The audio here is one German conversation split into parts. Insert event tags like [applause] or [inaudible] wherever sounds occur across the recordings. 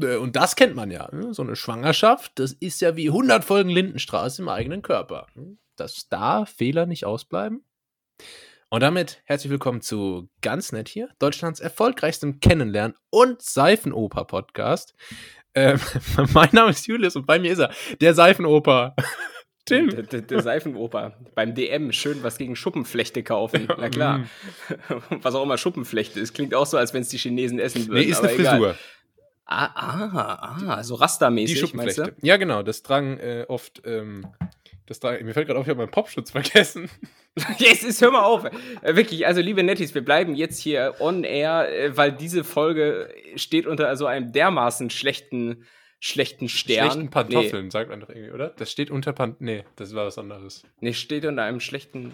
Äh, und das kennt man ja. Ne? So eine Schwangerschaft, das ist ja wie 100 Folgen Lindenstraße im eigenen Körper. Hm? Dass da Fehler nicht ausbleiben. Und damit herzlich willkommen zu Ganz Nett hier, Deutschlands erfolgreichstem Kennenlernen und Seifenoper-Podcast. Ähm, [laughs] mein Name ist Julius und bei mir ist er, der Seifenoper. [laughs] Tim. Der, der, der, Seifenoper. Beim DM schön was gegen Schuppenflechte kaufen. Na klar. [laughs] Mm. was auch immer Schuppenflechte ist. Klingt auch so, als wenn es die Chinesen essen würden. Nee, ist eine Frisur. Ah, ah, ah, so rastermäßig, die Schuppenflechte. Ja, genau. Das tragen äh, oft ähm, das da, mir fällt gerade auf, ich habe meinen Popschutz vergessen. [laughs] Yes, ist, hör mal auf. Äh, wirklich, also liebe Nettis, wir bleiben jetzt hier on air, äh, weil diese Folge steht unter also einem dermaßen schlechten, schlechten Stern. Schlechten Pantoffeln, nee. sagt man doch irgendwie, oder? Das steht unter Pant. Nee, das war was anderes. Nee, steht unter einem schlechten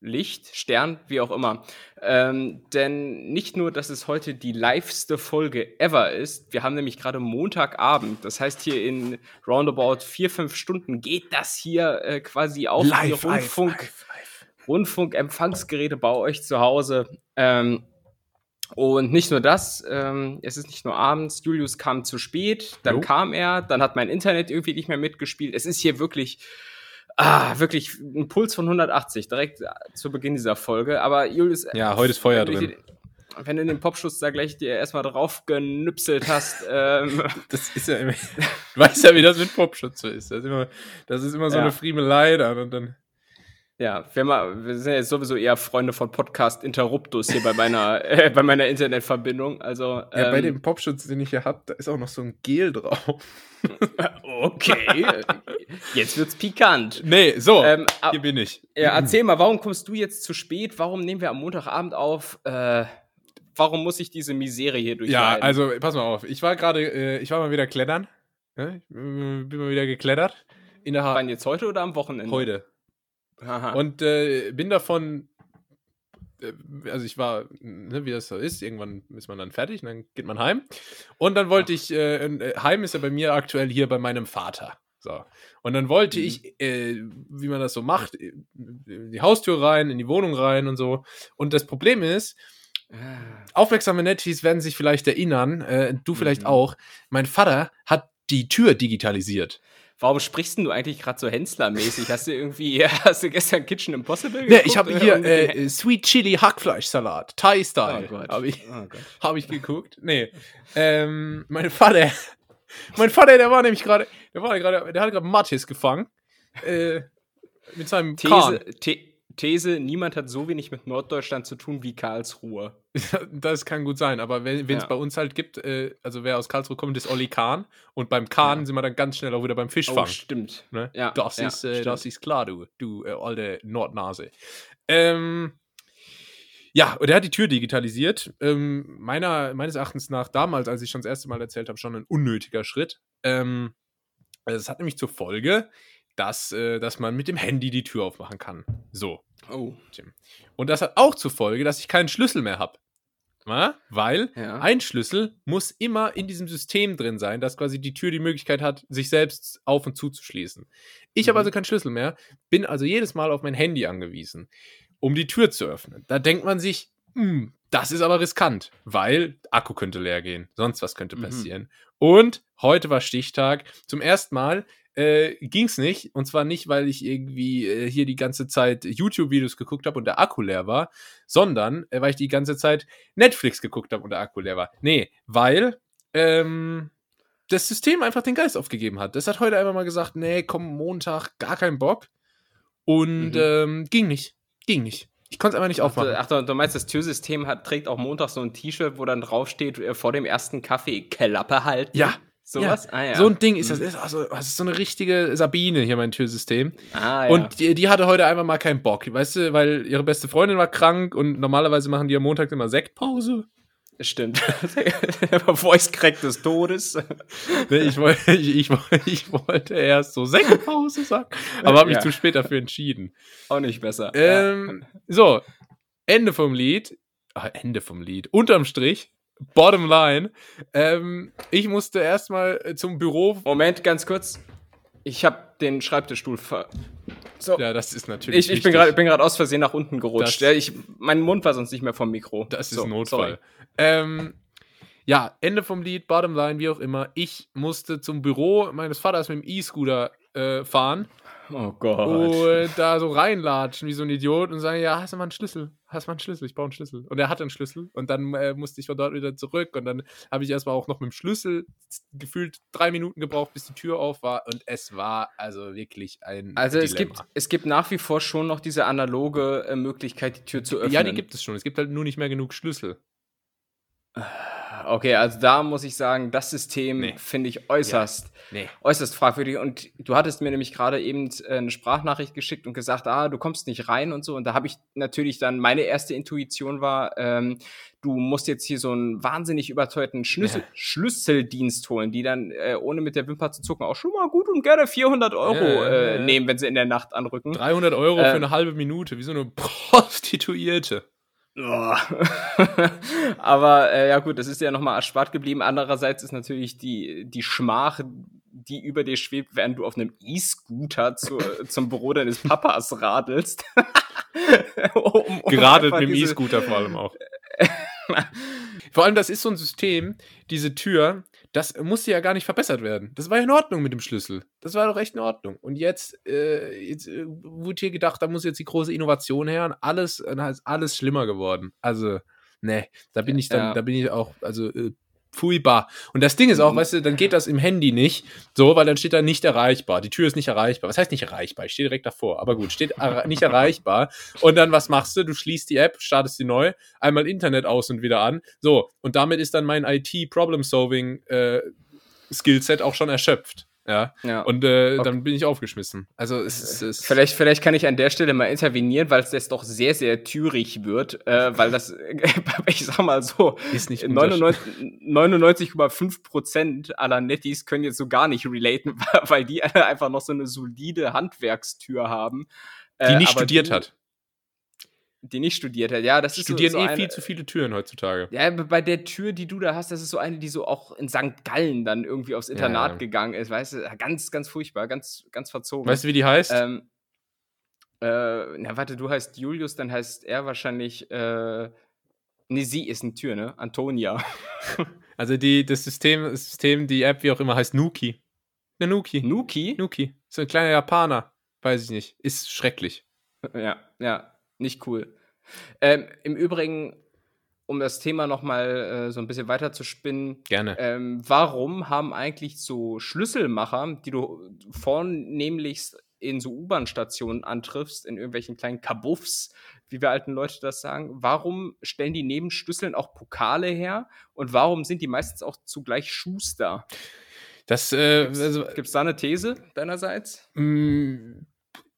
Licht, Stern, wie auch immer. Ähm, denn nicht nur, dass es heute die liveste Folge ever ist, wir haben nämlich gerade Montagabend, das heißt hier in roundabout vier, fünf Stunden geht das hier äh, quasi auf live, die Rundfunk, live, live. Rundfunkempfangsgeräte bei euch zu Hause. Ähm, und nicht nur das, ähm, es ist nicht nur abends, Julius kam zu spät, dann jo. kam er, dann hat mein Internet irgendwie nicht mehr mitgespielt. Es ist hier wirklich Ah, wirklich ein Puls von 180 direkt zu Beginn dieser Folge. Aber Julius. Ja, heute ist Feuer drin. wenn du den Popschuss da gleich dir erstmal drauf genüpselt hast. [laughs] ähm, das ist ja immer. [laughs] Du weißt ja, wie das mit Popschutz so ist. Das ist immer, das ist immer so ja. eine Friemelei dann und dann. Ja, wir, mal, wir sind jetzt sowieso eher Freunde von Podcast Interruptus hier bei meiner, [laughs] äh, bei meiner Internetverbindung. Also, ja, ähm, bei dem Popschutz, den ich hier habe, da ist auch noch so ein Gel drauf. [laughs] okay, jetzt wird's pikant. Nee, so, ähm, hier bin ich. Ja, erzähl mal, warum kommst du jetzt zu spät? Warum nehmen wir am Montagabend auf? Äh, warum muss ich diese Misere hier durchleiden? Ja, also pass mal auf. Ich war gerade, äh, ich war mal wieder klettern. Ne? Ich bin mal wieder geklettert. In der Wann jetzt heute oder am Wochenende? Heute. Aha. Und äh, bin davon, äh, also ich war, ne, wie das so ist, irgendwann ist man dann fertig und dann geht man heim. Und dann wollte Ach. ich, äh, äh, heim ist ja bei mir aktuell hier bei meinem Vater. So. Und dann wollte mhm. ich, äh, wie man das so macht, in die Haustür rein, in die Wohnung rein und so. Und das Problem ist, ah. aufmerksame Netties werden sich vielleicht erinnern, äh, du vielleicht mhm. auch, mein Vater hat die Tür digitalisiert. Warum sprichst du eigentlich gerade so Hensler-mäßig? Hast du irgendwie, [laughs] hast du gestern Kitchen Impossible geguckt? Ja, ich habe hier äh, Sweet Chili Hackfleischsalat, Thai-Style. Oh Habe ich, oh hab ich geguckt. Nee. Ähm, mein Vater, [laughs] mein Vater, der war nämlich gerade, der war gerade, der hat gerade Mattis gefangen. Äh, mit seinem These, These, niemand hat so wenig mit Norddeutschland zu tun wie Karlsruhe. [laughs] das kann gut sein, aber wenn es ja. bei uns halt gibt, äh, also wer aus Karlsruhe kommt, ist Olli Kahn und beim Kahn ja. sind wir dann ganz schnell auch wieder beim Fischfang. Oh, stimmt. Ne? Ja, das, ist, äh, das ist klar, du, du äh, alte Nordnase. Ähm, ja, und er hat die Tür digitalisiert. Ähm, meiner, meines Erachtens nach damals, als ich schon das erste Mal erzählt habe, schon ein unnötiger Schritt. Ähm, es hat nämlich zur Folge, dass, äh, dass man mit dem Handy die Tür aufmachen kann. So. Oh. Und das hat auch zur Folge, dass ich keinen Schlüssel mehr habe. Weil ja. ein Schlüssel muss immer in diesem System drin sein, dass quasi die Tür die Möglichkeit hat, sich selbst auf und zuzuschließen. Ich mhm. habe also keinen Schlüssel mehr, bin also jedes Mal auf mein Handy angewiesen, um die Tür zu öffnen. Da denkt man sich, hm, das ist aber riskant, weil Akku könnte leer gehen, sonst was könnte mhm. passieren. Mhm. Und heute war Stichtag. Zum ersten Mal äh, es nicht. Und zwar nicht, weil ich irgendwie äh, hier die ganze Zeit YouTube-Videos geguckt habe und der Akku leer war, sondern äh, weil ich die ganze Zeit Netflix geguckt habe und der Akku leer war. Nee, weil ähm, das System einfach den Geist aufgegeben hat. Das hat heute einfach mal gesagt, nee, komm, Montag, gar keinen Bock. Und mhm. ähm, ging nicht. Ging nicht. Ich konnte es einfach nicht aufmachen. Ach, du, meinst, das Türsystem hat, trägt auch Montag so ein T-Shirt, wo dann draufsteht, äh, vor dem ersten Kaffee Klappe halten? Ja, Sowas? Ja, ah, ja. So ein Ding ist das. Mhm. Ist also, das ist so eine richtige Sabine hier, mein Türsystem. Ah, ja. Und die, die, hatte heute einfach mal keinen Bock, weißt du, weil ihre beste Freundin war krank und normalerweise machen die am Montag immer Sektpause. Stimmt. [laughs] Voice Crack des Todes. nee, ich, wollte, [laughs] ich, ich, ich, wollte erst so Sektpause sagen, aber habe mich ja. zu spät dafür entschieden. Auch nicht besser. Ähm. So, Ende vom Lied. Ach, Ende vom Lied. Unterm Strich Bottom line. Ähm, ich musste erstmal äh, zum Büro. Moment, ganz kurz. Ich habe den Schreibtischstuhl ver. So. Ja, das ist natürlich. Ich, ich bin gerade aus Versehen nach unten gerutscht. Ja, ich, mein Mund war sonst nicht mehr vom Mikro. Das ist so, ein Notfall. Ähm, Ja, Ende vom Lied, Bottom Line, wie auch immer. Ich musste zum Büro meines Vaters mit dem E-Scooter äh, fahren. Oh Gott. Und da so reinlatschen wie so ein Idiot und sagen, ja, hast du mal einen Schlüssel? Hast du mal einen Schlüssel? Ich brauche einen Schlüssel. Und er hatte einen Schlüssel und dann äh, musste ich von dort wieder zurück und dann habe ich erstmal auch noch mit dem Schlüssel gefühlt drei Minuten gebraucht, bis die Tür auf war und es war also wirklich ein Also es gibt, es gibt nach wie vor schon noch diese analoge äh, Möglichkeit, die Tür zu öffnen. Ja, die gibt es schon. Es gibt halt nur nicht mehr genug Schlüssel. Okay, also da muss ich sagen, das System nee. finde ich äußerst, ja. nee. äußerst fragwürdig. Und du hattest mir nämlich gerade eben äh, eine Sprachnachricht geschickt und gesagt, ah, du kommst nicht rein und so. Und da habe ich natürlich dann, meine erste Intuition war, ähm, du musst jetzt hier so einen wahnsinnig überteuerten Schlüssel, ja. Schlüsseldienst holen, die dann, äh, ohne mit der Wimper zu zucken, auch schon mal gut und gerne 400 Euro ja, äh, nehmen, wenn sie in der Nacht anrücken. 300 Euro für ähm, eine halbe Minute, wie so eine [laughs] Prostituierte. [laughs] Aber äh, ja gut, das ist ja nochmal erspart geblieben. Andererseits ist natürlich die, die Schmach, die über dir schwebt, während du auf einem E-Scooter zu, zum Büro deines Papas radelst. [laughs] um, um Geradelt mit dem E-Scooter vor allem auch. [laughs] vor allem, das ist so ein System, diese Tür, das musste ja gar nicht verbessert werden. Das war ja in Ordnung mit dem Schlüssel. Das war doch echt in Ordnung. Und jetzt, äh, jetzt äh, wurde hier gedacht, da muss jetzt die große Innovation her und alles, dann ist alles schlimmer geworden. Also, ne, da bin ich dann, ja. da bin ich auch, also äh, Furchtbar. Und das Ding ist auch, mhm. weißt du, dann geht das im Handy nicht, so, weil dann steht da nicht erreichbar. Die Tür ist nicht erreichbar. Was heißt nicht erreichbar? Ich stehe direkt davor. Aber gut, steht [laughs] nicht erreichbar. Und dann, was machst du? Du schließt die App, startest sie neu, einmal Internet aus und wieder an. So, und damit ist dann mein IT-Problem-Solving-Skillset äh, auch schon erschöpft. Ja. ja. Und äh, okay. dann bin ich aufgeschmissen. Also es ist. Es vielleicht, vielleicht kann ich an der Stelle mal intervenieren, weil es jetzt doch sehr, sehr türig wird, äh, weil das, [laughs] ich sag mal so, 99,5 Prozent aller Netties können jetzt so gar nicht relaten, [laughs] weil die einfach noch so eine solide Handwerkstür haben. Die äh, nicht studiert du, hat die nicht studiert hat. Ja, das Studieren ist so, so eh eine, viel zu viele Türen heutzutage. Ja, bei der Tür, die du da hast, das ist so eine, die so auch in St. Gallen dann irgendwie aufs Internat ja. gegangen ist, weißt du, ganz, ganz furchtbar, ganz, ganz verzogen. Weißt du, wie die heißt? Ähm, äh, na, warte, du heißt Julius, dann heißt er wahrscheinlich, äh, nee, sie ist eine Tür, ne? Antonia. [laughs] also die, das System, das System, die App, wie auch immer, heißt Nuki. Ne, Nuki. Nuki? Nuki. So ein kleiner Japaner. Weiß ich nicht. Ist schrecklich. Ja, ja nicht cool. Ähm, Im Übrigen, um das Thema nochmal äh, so ein bisschen weiter zu spinnen. Gerne. Ähm, warum haben eigentlich so Schlüsselmacher, die du vornehmlichst in so U-Bahn-Stationen antriffst, in irgendwelchen kleinen Kabuffs, wie wir alten Leute das sagen, warum stellen die neben Schlüsseln auch Pokale her und warum sind die meistens auch zugleich Schuster? Das, äh, gibt's, also, gibt's da eine These deinerseits?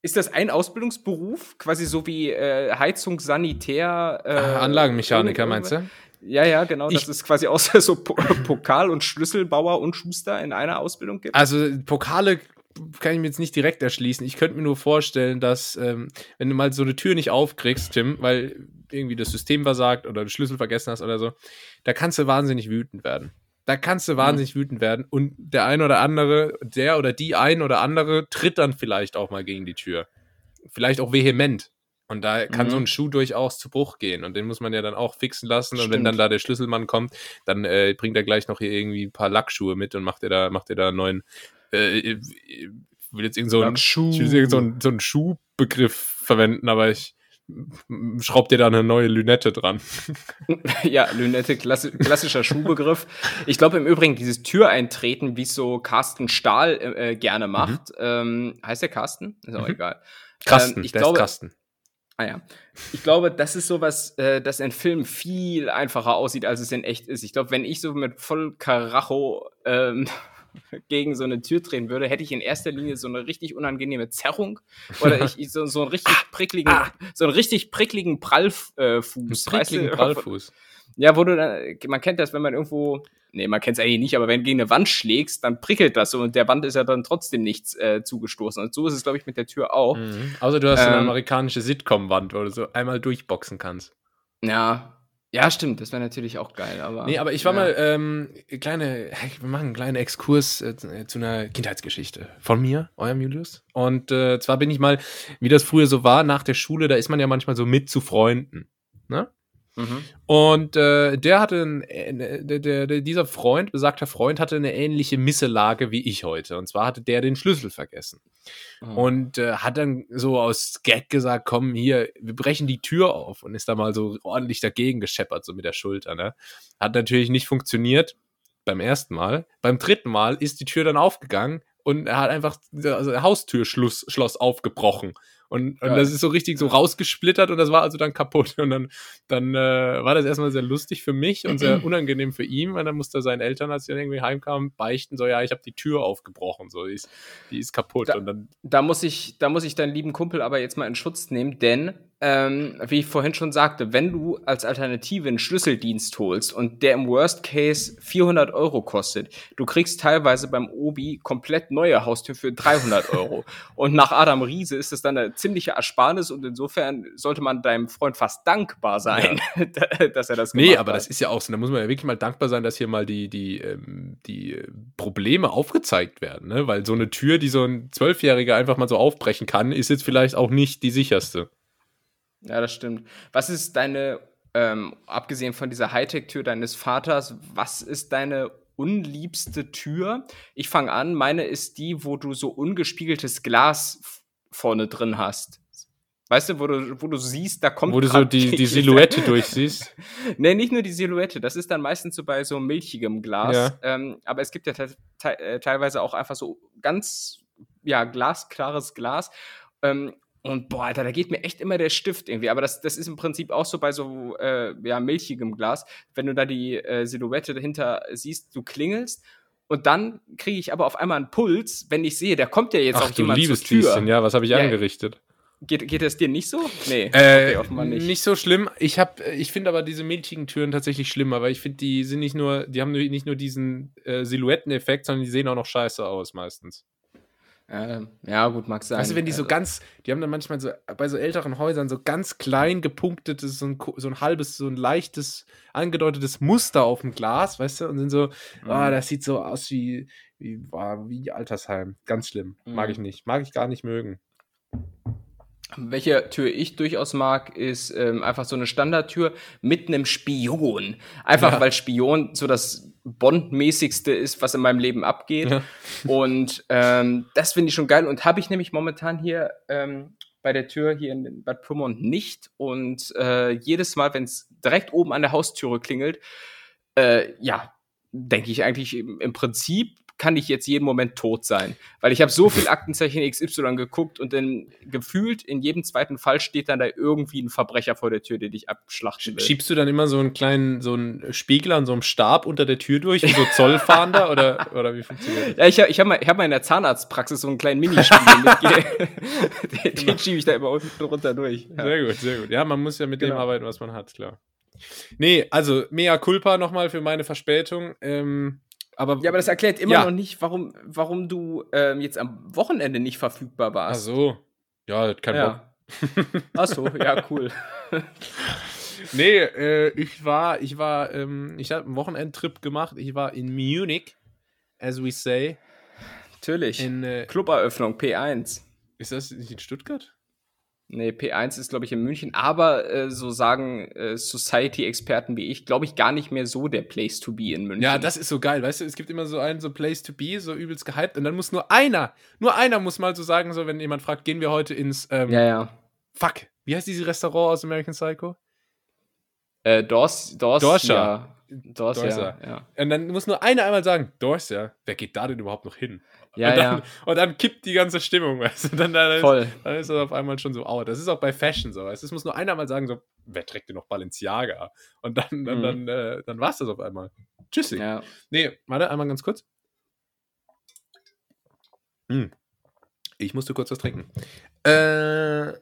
Ist das ein Ausbildungsberuf? Quasi so wie äh, Heizung, Sanitär. Äh, Anlagenmechaniker meinst du? Ja, ja, genau. Ich, dass es quasi außer so [laughs] Pokal- und Schlüsselbauer und Schuster in einer Ausbildung gibt. Also Pokale kann ich mir jetzt nicht direkt erschließen. Ich könnte mir nur vorstellen, dass, ähm, wenn du mal so eine Tür nicht aufkriegst, Tim, weil irgendwie das System versagt oder den Schlüssel vergessen hast oder so, da kannst du wahnsinnig wütend werden. Da kannst du wahnsinnig mhm. wütend werden und der ein oder andere, der oder die ein oder andere tritt dann vielleicht auch mal gegen die Tür. Vielleicht auch vehement. Und da kann mhm. so ein Schuh durchaus zu Bruch gehen. Und den muss man ja dann auch fixen lassen. Stimmt. Und wenn dann da der Schlüsselmann kommt, dann äh, bringt er gleich noch hier irgendwie ein paar Lackschuhe mit und macht er da, macht er da einen neuen, äh, ich will jetzt irgend so, einen, will so, einen, so einen Schuhbegriff verwenden, aber ich schraubt ihr da eine neue Lünette dran. [laughs] ja, Lünette, klassi klassischer Schuhbegriff. Ich glaube im Übrigen, dieses Türeintreten, wie es so Carsten Stahl äh, gerne mhm. macht, mhm. ähm, heißt der Carsten? Ist auch mhm. egal. Carsten, ähm, ich glaube, Carsten. Ah ja. Ich glaube, das ist sowas, äh, das in Filmen viel einfacher aussieht, als es in echt ist. Ich glaube, wenn ich so mit voll Karacho ähm, gegen so eine Tür drehen würde, hätte ich in erster Linie so eine richtig unangenehme Zerrung oder ich, ich so, so einen richtig prickligen, ah. so einen richtig prickligen Prallfuß. Äh, prickligen weißt du? Prallfuß. Ja, wo du dann, man kennt das, wenn man irgendwo, nee, man kennt es eigentlich nicht, aber wenn du gegen eine Wand schlägst, dann prickelt das so und der Wand ist ja dann trotzdem nichts äh, zugestoßen. Und so ist es, glaube ich, mit der Tür auch. Mhm. Außer du hast ähm, eine amerikanische Sitcom-Wand, wo du so einmal durchboxen kannst. Ja, ja, stimmt, das wäre natürlich auch geil, aber. Nee, aber ich war ja. mal, ähm, kleine, [laughs] wir machen einen kleinen Exkurs äh, zu einer Kindheitsgeschichte von mir, eurem Julius. Und äh, zwar bin ich mal, wie das früher so war, nach der Schule, da ist man ja manchmal so mit zu Freunden. Ne? Mhm. Und äh, der hatte, ein, äh, der, der, der, dieser Freund, besagter Freund, hatte eine ähnliche Misselage wie ich heute. Und zwar hatte der den Schlüssel vergessen. Mhm. Und äh, hat dann so aus Gag gesagt, komm hier, wir brechen die Tür auf. Und ist da mal so ordentlich dagegen gescheppert, so mit der Schulter. Ne? Hat natürlich nicht funktioniert beim ersten Mal. Beim dritten Mal ist die Tür dann aufgegangen und er hat einfach also Haustürschloss Schloss aufgebrochen. Und, und ja. das ist so richtig so rausgesplittert und das war also dann kaputt. Und dann, dann äh, war das erstmal sehr lustig für mich und sehr [clears throat] unangenehm für ihn, weil dann musste seinen Eltern, als sie dann irgendwie heimkamen, beichten, so, ja, ich habe die Tür aufgebrochen, so, die ist, die ist kaputt. Da, und dann, da muss ich, da muss ich deinen lieben Kumpel aber jetzt mal in Schutz nehmen, denn ähm, wie ich vorhin schon sagte, wenn du als Alternative einen Schlüsseldienst holst und der im Worst Case 400 Euro kostet, du kriegst teilweise beim Obi komplett neue Haustür für 300 Euro. [laughs] und nach Adam Riese ist es dann eine ziemliche Ersparnis und insofern sollte man deinem Freund fast dankbar sein, [laughs] ja. dass er das gemacht Nee, aber hat. das ist ja auch so, da muss man ja wirklich mal dankbar sein, dass hier mal die, die, ähm, die Probleme aufgezeigt werden, ne? weil so eine Tür, die so ein Zwölfjähriger einfach mal so aufbrechen kann, ist jetzt vielleicht auch nicht die sicherste. Ja, das stimmt. Was ist deine, ähm, abgesehen von dieser Hightech-Tür deines Vaters, was ist deine unliebste Tür? Ich fange an, meine ist die, wo du so ungespiegeltes Glas vorne drin hast. Weißt du, wo du, wo du siehst, da kommt. Wo du so [laughs] die, die Silhouette durchsiehst. [laughs] nee, nicht nur die Silhouette. Das ist dann meistens so bei so milchigem Glas. Ja. Ähm, aber es gibt ja te te äh, teilweise auch einfach so ganz, ja, glasklares Glas. Ähm, und boah, Alter, da geht mir echt immer der Stift irgendwie. Aber das, das ist im Prinzip auch so bei so äh, ja, milchigem Glas. Wenn du da die äh, Silhouette dahinter siehst, du klingelst. Und dann kriege ich aber auf einmal einen Puls, wenn ich sehe, da kommt ja jetzt Ach, auch jemand liebes zur Tür. Ja, was habe ich ja, angerichtet? Geht, geht es dir nicht so? Nee, äh, okay, offenbar nicht. Nicht so schlimm. Ich habe, ich finde aber diese milchigen Türen tatsächlich schlimmer, weil ich finde, die sind nicht nur, die haben nicht nur diesen äh, Silhouetteneffekt, sondern die sehen auch noch scheiße aus meistens. Äh, ja, gut, mag sein. Weißt du, wenn die so also ganz, die haben dann manchmal so bei so älteren Häusern so ganz klein gepunktetes, so ein, so ein halbes, so ein leichtes, angedeutetes Muster auf dem Glas, weißt du, und sind so, mhm. oh, das sieht so aus wie, wie, wie Altersheim. Ganz schlimm. Mag mhm. ich nicht. Mag ich gar nicht mögen. Welche Tür ich durchaus mag, ist ähm, einfach so eine Standardtür mit einem Spion. Einfach ja. weil Spion so das Bond-mäßigste ist, was in meinem Leben abgeht. Ja. Und ähm, das finde ich schon geil. Und habe ich nämlich momentan hier ähm, bei der Tür hier in Bad Pyrmont nicht. Und äh, jedes Mal, wenn es direkt oben an der Haustüre klingelt, äh, ja, denke ich eigentlich im, im Prinzip kann ich jetzt jeden Moment tot sein. Weil ich habe so viel [laughs] Aktenzeichen XY geguckt und dann gefühlt in jedem zweiten Fall steht dann da irgendwie ein Verbrecher vor der Tür, der dich abschlachten will. Schiebst du dann immer so einen kleinen, so einen Spiegel an so einem Stab unter der Tür durch, wie so Zollfahnder oder, oder wie funktioniert das? Ja, ich, ich habe mal, hab mal in der Zahnarztpraxis so einen kleinen Minispiegel. [laughs] [laughs] den, den schiebe ich da immer unten runter durch. Ja. Sehr gut, sehr gut. Ja, man muss ja mit genau. dem arbeiten, was man hat, klar. Nee, also mea culpa nochmal für meine Verspätung. Ähm, aber ja, aber das erklärt immer ja. noch nicht, warum, warum du ähm, jetzt am Wochenende nicht verfügbar warst. Ach so. Ja, kein ja. Bock. Ach so, [laughs] ja, cool. nee, äh, ich war, ich war, ähm, ich habe einen Wochenendtrip gemacht. Ich war in Munich, as we say. Natürlich. In, äh, Cluberöffnung, P1. Ist das nicht in Stuttgart? Nee, P1 ist, glaube ich, in München, aber äh, so sagen äh, Society-Experten wie ich, glaube ich, gar nicht mehr so der Place to be in München. Ja, das ist so geil, weißt du, es gibt immer so einen, so Place to be, so übelst gehypt, und dann muss nur einer, nur einer muss mal so sagen, so, wenn jemand fragt, gehen wir heute ins, ähm, ja, ja. Fuck, wie heißt dieses Restaurant aus American Psycho? Äh, Dors, Dors, Dorsha. Ja. Dorsia, Dorsia. ja. Und dann muss nur einer einmal sagen, Dorsia, wer geht da denn überhaupt noch hin? Ja, und, dann, ja. und dann kippt die ganze Stimmung, weißt du? Dann, dann, Voll. Ist, dann ist das auf einmal schon so, oh, das ist auch bei Fashion so, weißt du? Es muss nur einer mal sagen, so, wer trägt denn noch Balenciaga? Und dann, dann, mhm. dann, äh, dann war es das auf einmal. Tschüssi. Ja. Nee, warte, einmal ganz kurz. Hm. Ich musste kurz was trinken. Äh,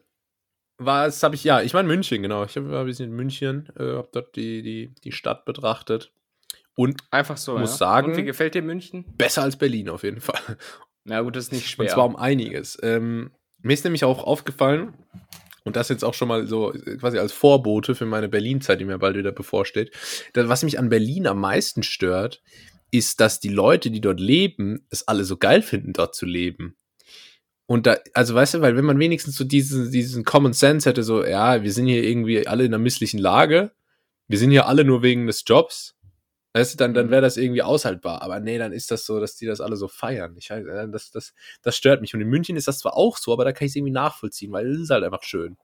was habe ich, ja, ich war in München, genau. Ich war ein bisschen in München, äh, habe dort die, die, die Stadt betrachtet. Und einfach so, muss ja. sagen, Und wie gefällt dir München? Besser als Berlin auf jeden Fall. Na gut, das ist nicht schwer. Und zwar um einiges. Ähm, mir ist nämlich auch aufgefallen, und das jetzt auch schon mal so äh, quasi als Vorbote für meine Berlin-Zeit, die mir bald wieder bevorsteht. was mich an Berlin am meisten stört, ist, dass die Leute, die dort leben, es alle so geil finden, dort zu leben. Und da, also weißt du, weil wenn man wenigstens so diesen, diesen Common Sense hätte, so, ja, wir sind hier irgendwie alle in einer misslichen Lage, wir sind hier alle nur wegen des Jobs. Weißt du, dann, dann mhm. wäre das irgendwie aushaltbar. Aber nee, dann ist das so, dass die das alle so feiern. Ich, äh, das, das, das stört mich. Und in München ist das zwar auch so, aber da kann ich es irgendwie nachvollziehen, weil es ist halt einfach schön.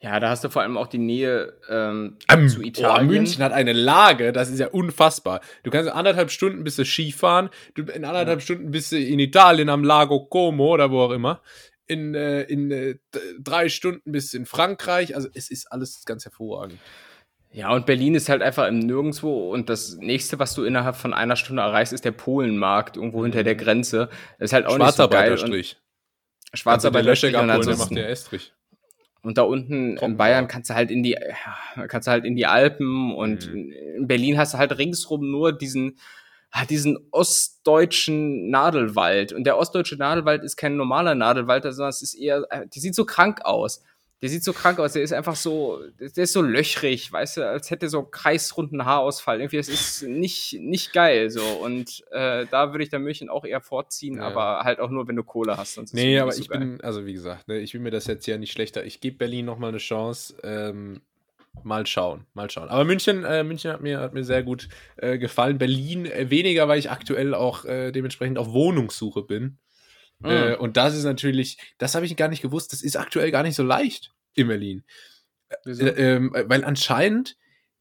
Ja, da hast du vor allem auch die Nähe ähm, um, zu Italien. Oh, München hat eine Lage, das ist ja unfassbar. Du kannst in anderthalb Stunden bis du Skifahren, du, in anderthalb ja. Stunden bist du in Italien am Lago Como oder wo auch immer. In, äh, in äh, drei Stunden bist du in Frankreich. Also es ist alles ganz hervorragend. Ja, und Berlin ist halt einfach im Nirgendwo und das nächste, was du innerhalb von einer Stunde erreichst, ist der Polenmarkt, irgendwo mhm. hinter der Grenze. Das ist halt auch nicht so geil. Schwarzarbeiterstrich. Schwarzarbeiterstrich. Der macht der Estrich. Und da unten Komm, in Bayern kannst du halt in die, kannst du halt in die Alpen und mhm. in Berlin hast du halt ringsrum nur diesen, diesen ostdeutschen Nadelwald. Und der ostdeutsche Nadelwald ist kein normaler Nadelwald, sondern es ist eher, äh, die sieht so krank aus. Der sieht so krank aus, der ist einfach so, der ist so löchrig, weißt du, als hätte so kreisrunden Haarausfall. Irgendwie, das ist nicht, nicht geil so. Und äh, da würde ich dann München auch eher vorziehen, ja. aber halt auch nur, wenn du Kohle hast. Sonst nee, aber ich geil. bin, also wie gesagt, ne, ich will mir das jetzt ja nicht schlechter. Ich gebe Berlin nochmal eine Chance. Ähm, mal schauen, mal schauen. Aber München, äh, München hat mir, hat mir sehr gut äh, gefallen. Berlin äh, weniger, weil ich aktuell auch äh, dementsprechend auf Wohnungssuche bin. Mhm. Äh, und das ist natürlich, das habe ich gar nicht gewusst, das ist aktuell gar nicht so leicht in Berlin. Äh, äh, weil anscheinend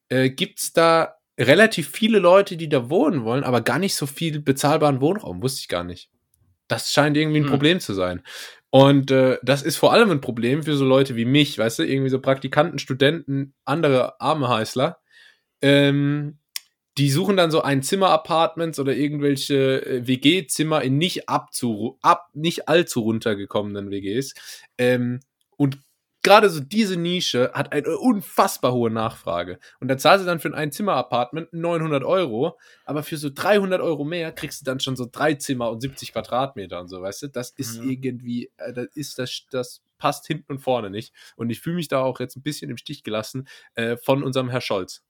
äh, gibt es da relativ viele Leute, die da wohnen wollen, aber gar nicht so viel bezahlbaren Wohnraum. Wusste ich gar nicht. Das scheint irgendwie ein mhm. Problem zu sein. Und äh, das ist vor allem ein Problem für so Leute wie mich, weißt du, irgendwie so Praktikanten, Studenten, andere arme Heißler. Ähm, die suchen dann so ein Zimmer-Apartments oder irgendwelche äh, WG-Zimmer in nicht abzu ab, nicht allzu runtergekommenen WGs. Ähm, und gerade so diese Nische hat eine unfassbar hohe Nachfrage. Und da zahlst du dann für ein Einzimmer-Apartment 900 Euro, aber für so 300 Euro mehr kriegst du dann schon so drei Zimmer und 70 Quadratmeter und so, weißt du? Das ist mhm. irgendwie, äh, das ist das, das passt hinten und vorne nicht. Und ich fühle mich da auch jetzt ein bisschen im Stich gelassen äh, von unserem Herr Scholz.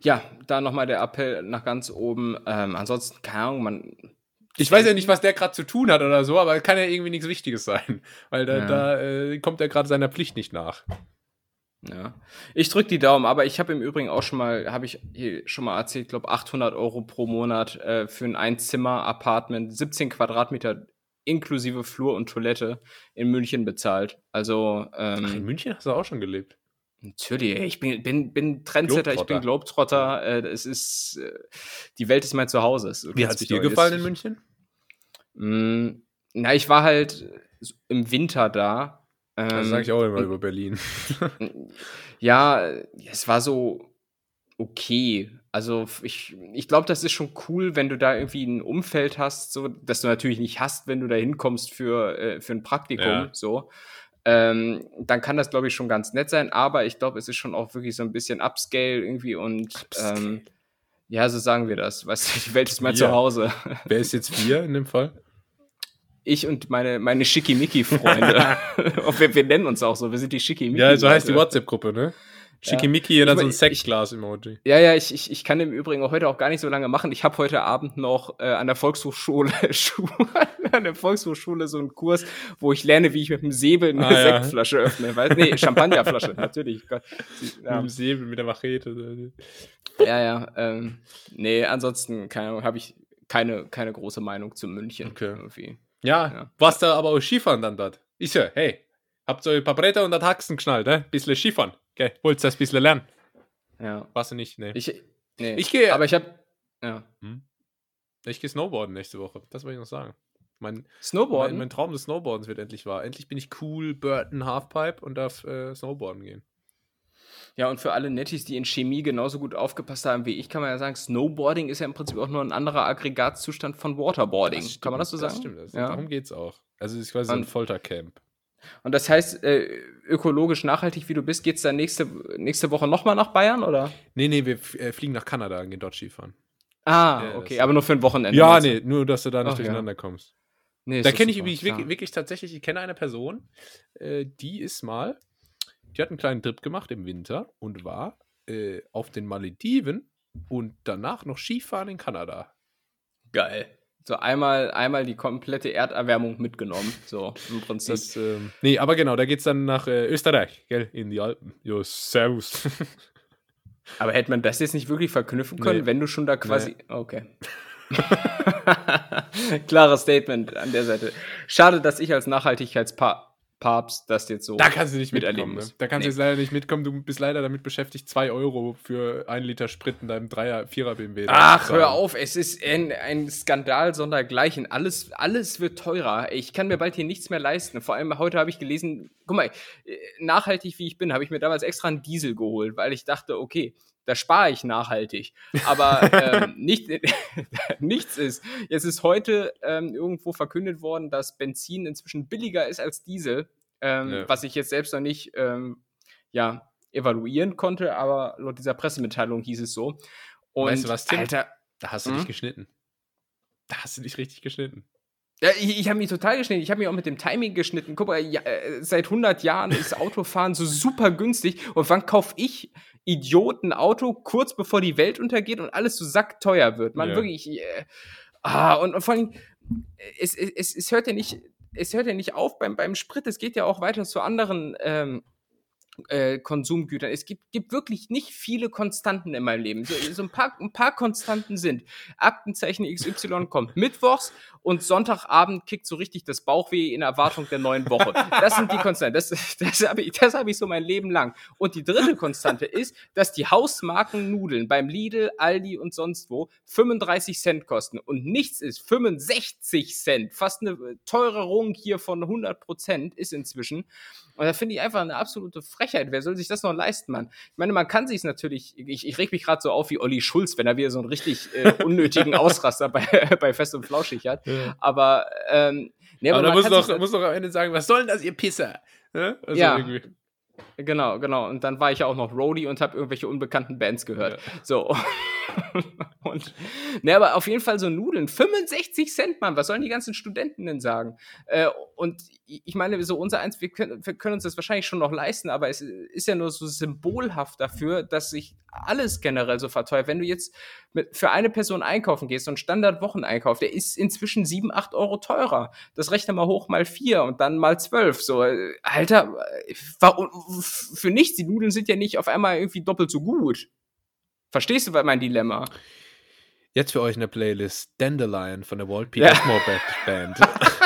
Ja, da nochmal der Appell nach ganz oben. Ähm, ansonsten, keine Ahnung, man ich weiß ja nicht, was der gerade zu tun hat oder so, aber kann ja irgendwie nichts Wichtiges sein, [laughs] weil da, ja. da äh, kommt er gerade seiner Pflicht nicht nach. Ja, ich drücke die Daumen, aber ich habe im Übrigen auch schon mal, habe ich hier schon mal erzählt, glaube 800 Euro pro Monat äh, für ein Einzimmer-Apartment, 17 Quadratmeter inklusive Flur und Toilette in München bezahlt. Also ähm, Ach, in München hast du auch schon gelebt. Natürlich, ich bin, bin, bin Trendsetter, ich bin Globetrotter. Äh, es ist, äh, die Welt ist mein Zuhause. Wie hat es dir gefallen in München? Mm, na, ich war halt im Winter da. Ähm, das sage ich auch immer über Berlin. [laughs] ja, es war so okay. Also ich, ich glaube, das ist schon cool, wenn du da irgendwie ein Umfeld hast, so, dass du natürlich nicht hast, wenn du da hinkommst für, äh, für ein Praktikum. Ja. So ähm, dann kann das, glaube ich, schon ganz nett sein. Aber ich glaube, es ist schon auch wirklich so ein bisschen Upscale irgendwie und ähm, ja, so sagen wir das. Weißt du, die Welt ist mein Zuhause. Wer ist jetzt wir in dem Fall? Ich und meine, meine Schickimicki-Freunde. [laughs] wir, wir nennen uns auch so, wir sind die Schickimicki. Ja, so heißt die WhatsApp-Gruppe, ne? Schickimicki und dann so ein Sexglas-Emoji. Ja, ja, ich, ich, ich kann im Übrigen heute auch gar nicht so lange machen. Ich habe heute Abend noch äh, an der Volkshochschule [laughs] an der Volkshochschule so einen Kurs, wo ich lerne, wie ich mit dem Säbel eine ah, Sektflasche ja. öffne. Weil, nee, [laughs] Champagnerflasche, natürlich. Gott. Ja. Mit dem Säbel, mit der Machete. Ja, ja. Ähm, nee, ansonsten habe ich keine, keine große Meinung zu München. Okay. Irgendwie. Ja, ja. was da aber auch Skifahren dann dort. Ist ja, hey, habt ihr ein paar Bretter und das Haxen geschnallt, ne? Bisschen Skifahren. Okay, wollt ihr das ein bisschen lernen? Ja. Was du nicht? Nee. Ich, nee. ich gehe. Aber ich habe. Ja. Hm? Ich gehe Snowboarden nächste Woche. Das wollte ich noch sagen. Mein, Snowboarden? Mein, mein, Traum des Snowboardens wird endlich wahr. Endlich bin ich cool, Burton Halfpipe und darf äh, Snowboarden gehen. Ja, und für alle Nettis, die in Chemie genauso gut aufgepasst haben wie ich, kann man ja sagen, Snowboarding ist ja im Prinzip auch nur ein anderer Aggregatzustand von Waterboarding. Stimmt, kann man das so sagen? Das stimmt. Das, ja. Darum es auch. Also es ist quasi und, ein Foltercamp. Und das heißt, äh, ökologisch nachhaltig wie du bist, geht es dann nächste, nächste Woche nochmal nach Bayern, oder? Nee, nee, wir äh, fliegen nach Kanada und gehen dort Skifahren. Ah, ja, okay, aber nur für ein Wochenende. Ja, nee, nur, dass du da nicht Ach, durcheinander ja. kommst. Nee, da kenne ich wirklich, wirklich, wirklich, tatsächlich, ich kenne eine Person, äh, die ist mal, die hat einen kleinen Trip gemacht im Winter und war äh, auf den Malediven und danach noch Skifahren in Kanada. Geil. So einmal, einmal die komplette Erderwärmung mitgenommen, so im Prinzip. Das, ähm, nee, aber genau, da geht es dann nach äh, Österreich, gell, in die Alpen. Jo, servus. [laughs] Aber hätte man das jetzt nicht wirklich verknüpfen können, nee. wenn du schon da quasi. Nee. Okay. [laughs] Klares Statement an der Seite. Schade, dass ich als Nachhaltigkeitspaar Papst das jetzt so. Da kannst du nicht miterleben. Ne? Da kannst nee. du jetzt leider nicht mitkommen. Du bist leider damit beschäftigt, 2 Euro für einen Liter Sprit in deinem 3er, 4er BMW. Ach, hör auf. Es ist ein, ein Skandal sondergleichen. Alles, alles wird teurer. Ich kann mir bald hier nichts mehr leisten. Vor allem heute habe ich gelesen, guck mal, äh, nachhaltig wie ich bin, habe ich mir damals extra einen Diesel geholt, weil ich dachte, okay, da spare ich nachhaltig. Aber ähm, [laughs] nicht, [laughs] nichts ist. Jetzt ist heute ähm, irgendwo verkündet worden, dass Benzin inzwischen billiger ist als Diesel ähm, ja. was ich jetzt selbst noch nicht ähm, ja, evaluieren konnte, aber laut dieser Pressemitteilung hieß es so. Und weißt du was, Tim? Alter, da hast du dich hm? geschnitten. Da hast du dich richtig geschnitten. Ja, ich, ich habe mich total geschnitten. Ich habe mich auch mit dem Timing geschnitten. Guck mal, ja, äh, seit 100 Jahren ist Autofahren so super günstig. Und wann kaufe ich Idioten Auto kurz bevor die Welt untergeht und alles so sackteuer wird? Man, ja. wirklich. Äh, ah, und, und vor allem, es, es, es hört ja nicht es hört ja nicht auf beim, beim Sprit, es geht ja auch weiter zu anderen ähm, äh, Konsumgütern. Es gibt, gibt wirklich nicht viele Konstanten in meinem Leben. So, so ein, paar, ein paar Konstanten sind. Aktenzeichen XY kommt mittwochs und Sonntagabend kickt so richtig das Bauchweh in Erwartung der neuen Woche. Das sind die Konstanten. Das, das habe ich, das hab ich so mein Leben lang. Und die dritte Konstante ist, dass die Hausmarken Nudeln beim Lidl, Aldi und sonst wo 35 Cent kosten. Und nichts ist 65 Cent. Fast eine Teurerung hier von 100 Prozent ist inzwischen. Und da finde ich einfach eine absolute Frechheit. Wer soll sich das noch leisten, Mann? Ich meine, man kann sich natürlich, ich, ich reg mich gerade so auf wie Olli Schulz, wenn er wieder so einen richtig äh, [laughs] unnötigen Ausraster bei, [laughs] bei Fest und Flauschig hat. Ja. Aber, ähm, nee, aber, aber da muss doch, muss doch am Ende sagen, was soll denn das, ihr Pisser? Ne? Also ja. Irgendwie. Genau, genau. Und dann war ich ja auch noch Roadie und habe irgendwelche unbekannten Bands gehört. Ja. So. [laughs] und, ne, aber auf jeden Fall so Nudeln. 65 Cent, Mann. Was sollen die ganzen Studenten denn sagen? Äh, und ich meine, so unser eins, wir können, wir können uns das wahrscheinlich schon noch leisten, aber es ist ja nur so symbolhaft dafür, dass sich alles generell so verteuert. Wenn du jetzt mit, für eine Person einkaufen gehst, so ein Standard-Wocheneinkauf, der ist inzwischen 7, 8 Euro teurer. Das rechne mal hoch mal 4 und dann mal 12. So, Alter, für nichts, die Nudeln sind ja nicht auf einmal irgendwie doppelt so gut. Verstehst du mein Dilemma? Jetzt für euch eine Playlist Dandelion von der Walt P. Ja. Band. [laughs]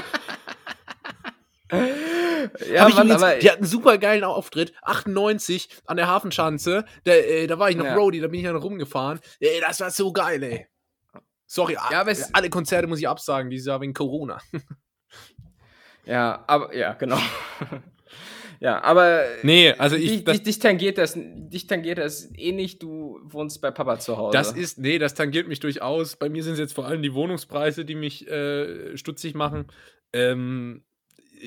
ja, Mann, aber die hatten einen super geilen Auftritt, 98 an der Hafenschanze, da, äh, da war ich noch ja. Roadie, da bin ich dann rumgefahren. Ey, das war so geil, ey. Sorry, ja, alle Konzerte muss ich absagen, dieses Jahr wegen Corona. ja, aber, ja, genau. [laughs] ja, aber nee, also ich, dich, dich, dich, tangiert das, dich tangiert das eh nicht, du wohnst bei Papa zu Hause. Das ist, nee, das tangiert mich durchaus. Bei mir sind es jetzt vor allem die Wohnungspreise, die mich äh, stutzig machen. Ähm,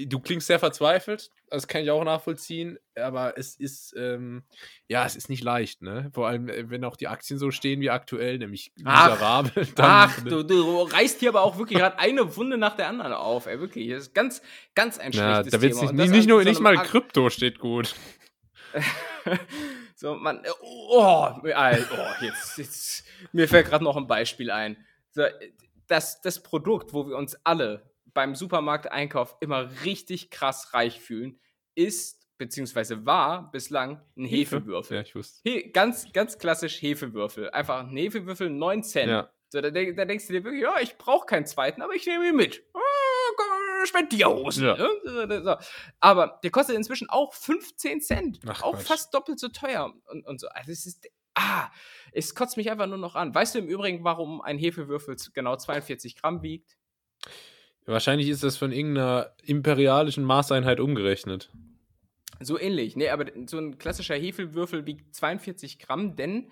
du klingst sehr verzweifelt, das kann ich auch nachvollziehen, aber es ist, ähm, ja, es ist nicht leicht, ne? Vor allem, äh, wenn auch die Aktien so stehen wie aktuell, nämlich miserabel. [laughs] Ach, ach du, du reißt hier aber auch wirklich gerade eine Wunde nach der anderen auf, ey, wirklich. Das ist ganz, ganz ein ja, schlechtes da Thema. Nicht, nicht nur, so nicht mal Krypto steht gut. [laughs] so, man, oh, oh, jetzt, jetzt, mir fällt gerade noch ein Beispiel ein. So, das, das Produkt, wo wir uns alle beim Supermarkteinkauf immer richtig krass reich fühlen, ist beziehungsweise war bislang ein Hefe. Hefewürfel. Ja, ich wusste. He ganz, ganz klassisch Hefewürfel. Einfach ein Hefewürfel, 9 Cent. Ja. So, da, da, denkst du dir wirklich, ja, ich brauche keinen zweiten, aber ich nehme ihn mit. Oh, Spendierhosen. Ja. Ne? So. Aber der kostet inzwischen auch 15 Cent. Ach, auch Quatsch. fast doppelt so teuer. Und, und so. Also es ist. Ah, es kotzt mich einfach nur noch an. Weißt du im Übrigen, warum ein Hefewürfel genau 42 Gramm wiegt? Wahrscheinlich ist das von irgendeiner imperialischen Maßeinheit umgerechnet. So ähnlich. Nee, aber so ein klassischer Hefewürfel wiegt 42 Gramm, denn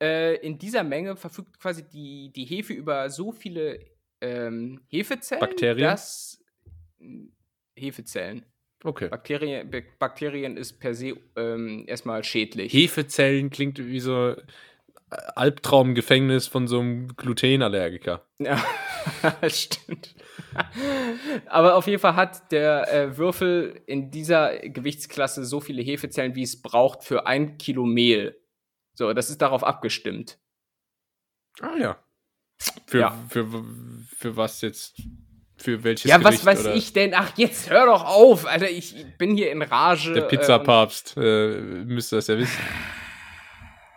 äh, in dieser Menge verfügt quasi die, die Hefe über so viele ähm, Hefezellen, Bakterien? dass. Hm, Hefezellen. Okay. Bakterien, Bakterien ist per se ähm, erstmal schädlich. Hefezellen klingt wie so Albtraumgefängnis von so einem Glutenallergiker. Ja, [laughs] stimmt. Aber auf jeden Fall hat der äh, Würfel in dieser Gewichtsklasse so viele Hefezellen, wie es braucht für ein Kilo Mehl. So, das ist darauf abgestimmt. Ah ja. Für, ja. für, für, für was jetzt? Für welches Ja, Gericht, was weiß oder? ich denn? Ach, jetzt hör doch auf, Alter, ich bin hier in Rage. Der Pizzapapst äh, müsste das ja wissen.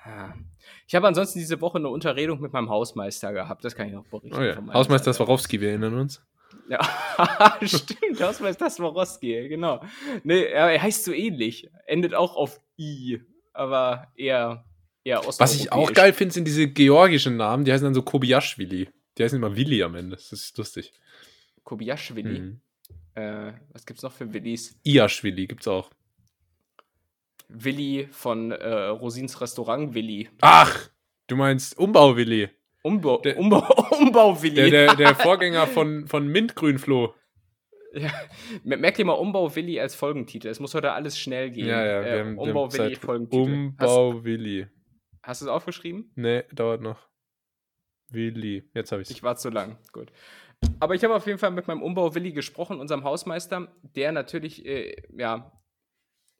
Ja. Ich habe ansonsten diese Woche eine Unterredung mit meinem Hausmeister gehabt. Das kann ich noch berichten. Oh ja. Hausmeister Swarovski, wir erinnern uns. Ja, [laughs] stimmt, Hausmeister Swarovski, genau. Nee, er heißt so ähnlich. Endet auch auf I, aber eher, eher Was ich auch geil finde, sind diese georgischen Namen, die heißen dann so Kobiaschwili. Die heißen immer Willi am Ende. Das ist lustig. Kobiaschwili? Mhm. Äh, was gibt's noch für Willis? Iaschwili gibt's auch. Willi von äh, Rosins Restaurant Willi. Ach, du meinst Umbau-Willi. Umbau, der, Umbau, [laughs] Umbau-Willi. Der, der, der, [laughs] Vorgänger von, von Mintgrünfloh. Ja, merk dir mal Umbau-Willi als Folgentitel. Es muss heute alles schnell gehen. Ja, ja, äh, Umbau-Willi Folgentitel. Umbau-Willi. Hast, hast du es aufgeschrieben? Nee, dauert noch. Willi. Jetzt habe ich es. Ich war zu lang. Gut. Aber ich habe auf jeden Fall mit meinem Umbau-Willi gesprochen, unserem Hausmeister, der natürlich, äh, ja,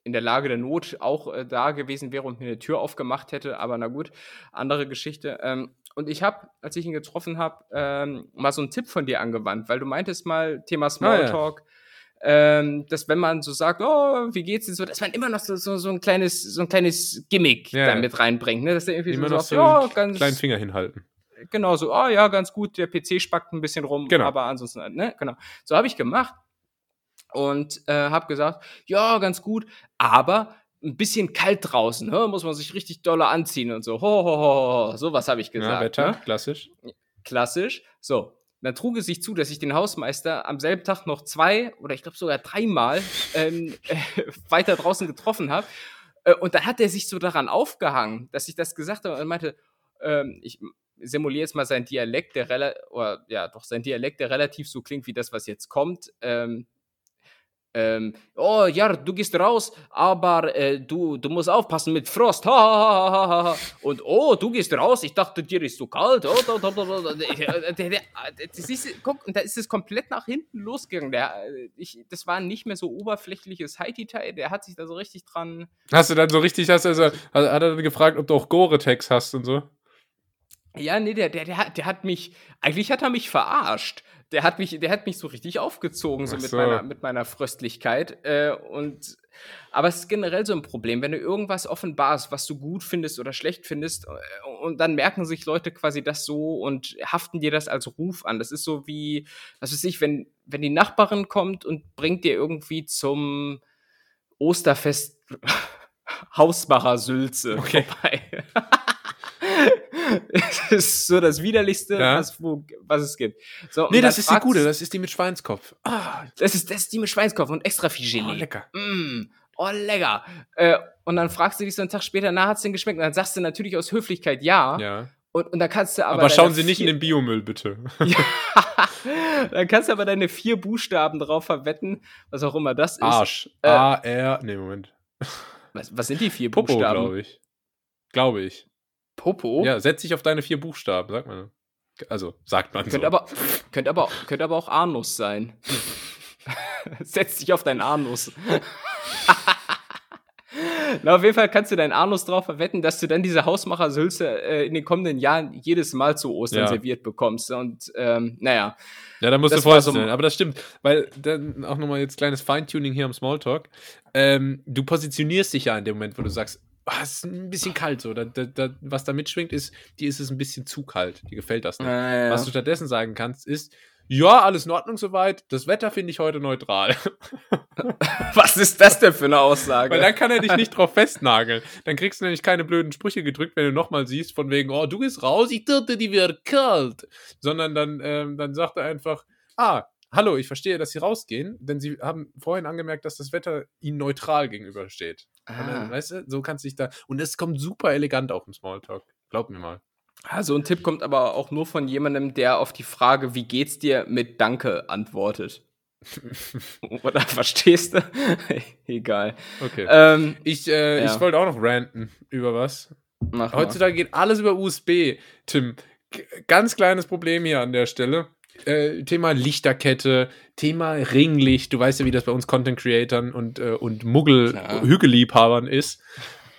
in der Lage der Not auch äh, da gewesen wäre und mir eine Tür aufgemacht hätte. Aber na gut, andere Geschichte. Ähm, und ich habe, als ich ihn getroffen habe, ähm, mal so einen Tipp von dir angewandt, weil du meintest mal Thema Smalltalk. Ah, ja. Ähm, dass wenn man so sagt, oh, wie geht's denn so, dass man immer noch so, so, so ein kleines, so ein kleines Gimmick ja, da mit reinbringt, ne? Dass der irgendwie immer so noch so ja, ganz kleinen Finger hinhalten. Genau so, oh ja, ganz gut, der PC spackt ein bisschen rum, genau. aber ansonsten, ne, genau. So habe ich gemacht und äh, habe gesagt, ja, ganz gut, aber ein bisschen kalt draußen, ne? muss man sich richtig doller anziehen und so. Ho, ho, ho, ho. Sowas habe ich gesagt. Ja, Wetter, ne? klassisch. Klassisch. So. Dann trug es sich zu, dass ich den Hausmeister am selben Tag noch zwei oder ich glaube sogar dreimal ähm, [laughs] äh, weiter draußen getroffen habe. Äh, und dann hat er sich so daran aufgehangen, dass ich das gesagt habe und meinte, ähm, ich simuliere jetzt mal sein Dialekt, der relativ, ja, doch sein Dialekt, der relativ so klingt wie das, was jetzt kommt. Ähm, ähm, oh ja, du gehst raus, aber äh, du, du musst aufpassen mit Frost. Ha, ha, ha, ha, Und oh, du gehst raus, ich dachte, dir ist so kalt. Oh, da, der, das ist, guck, da ist es komplett nach hinten losgegangen. Der, ich, das war nicht mehr so oberflächliches Haiti-Tai, der hat sich da so richtig dran. Hast du dann so richtig, hast also, hat er dann gefragt, ob du auch Gore-Tex hast und so? Ja, nee, der, der, der, hat, der hat mich, eigentlich hat er mich verarscht. Der hat mich, der hat mich so richtig aufgezogen, so, so. Mit, meiner, mit meiner Fröstlichkeit. Äh, und, aber es ist generell so ein Problem, wenn du irgendwas offenbarst, was du gut findest oder schlecht findest, äh, und dann merken sich Leute quasi das so und haften dir das als Ruf an. Das ist so wie, was weiß ich, wenn, wenn die Nachbarin kommt und bringt dir irgendwie zum Osterfest Hausmacher Sülze okay. vorbei. [laughs] [laughs] das ist so das Widerlichste, ja. was, wo, was es gibt. So, nee, das ist die gute, das ist die mit Schweinskopf. Ah, das ist, das ist die mit Schweinskopf und extra viel Gelee. Oh, lecker. Mm, oh, lecker. Äh, und dann fragst du dich so einen Tag später, na, hat's denn geschmeckt? Und dann sagst du natürlich aus Höflichkeit ja. Ja. Und, und dann kannst du aber. Aber schauen Sie nicht in den Biomüll, bitte. [laughs] ja. dann kannst du aber deine vier Buchstaben drauf verwetten, was auch immer das ist. Arsch. Äh, A-R. Nee, Moment. Was, was sind die vier Popo, Buchstaben? glaube ich. Glaube ich. Popo? Ja, setz dich auf deine vier Buchstaben, sagt man. Also, sagt man könnte so. Aber, könnte, aber, könnte aber auch Anus sein. [laughs] setz dich auf deinen Anus. [laughs] Na, auf jeden Fall kannst du deinen Anus drauf verwetten, dass du dann diese Hausmachersülze äh, in den kommenden Jahren jedes Mal zu Ostern ja. serviert bekommst. Und ähm, naja. Ja, da musst du vorstellen. So aber das stimmt, weil dann auch nochmal jetzt kleines Feintuning hier am Smalltalk. Ähm, du positionierst dich ja in dem Moment, wo du sagst, ah, es ist ein bisschen kalt so. Da, da, da, was da mitschwingt, ist, die ist es ein bisschen zu kalt. Die gefällt das nicht. Ja, ja. Was du stattdessen sagen kannst, ist, ja, alles in Ordnung soweit. Das Wetter finde ich heute neutral. [laughs] [laughs] Was ist das denn für eine Aussage? Weil dann kann er dich nicht drauf festnageln. Dann kriegst du nämlich keine blöden Sprüche gedrückt, wenn du nochmal siehst, von wegen, oh, du gehst raus, ich dachte, die wäre kalt. Sondern dann, ähm, dann sagt er einfach, ah, hallo, ich verstehe, dass Sie rausgehen, denn Sie haben vorhin angemerkt, dass das Wetter Ihnen neutral gegenübersteht. Ah. Dann, weißt du, so kannst du dich da. Und es kommt super elegant auf dem Smalltalk. Glaub mir mal. Also ein Tipp kommt aber auch nur von jemandem, der auf die Frage, wie geht's dir, mit Danke antwortet. [laughs] Oder verstehst du? [laughs] Egal. Okay. Ähm, ich äh, ja. ich wollte auch noch ranten über was. Mach Heutzutage mal. geht alles über USB, Tim. G ganz kleines Problem hier an der Stelle. Äh, Thema Lichterkette, Thema Ringlicht. Du weißt ja, wie das bei uns Content Creatern und, äh, und Muggel-Hügelliebhabern ist.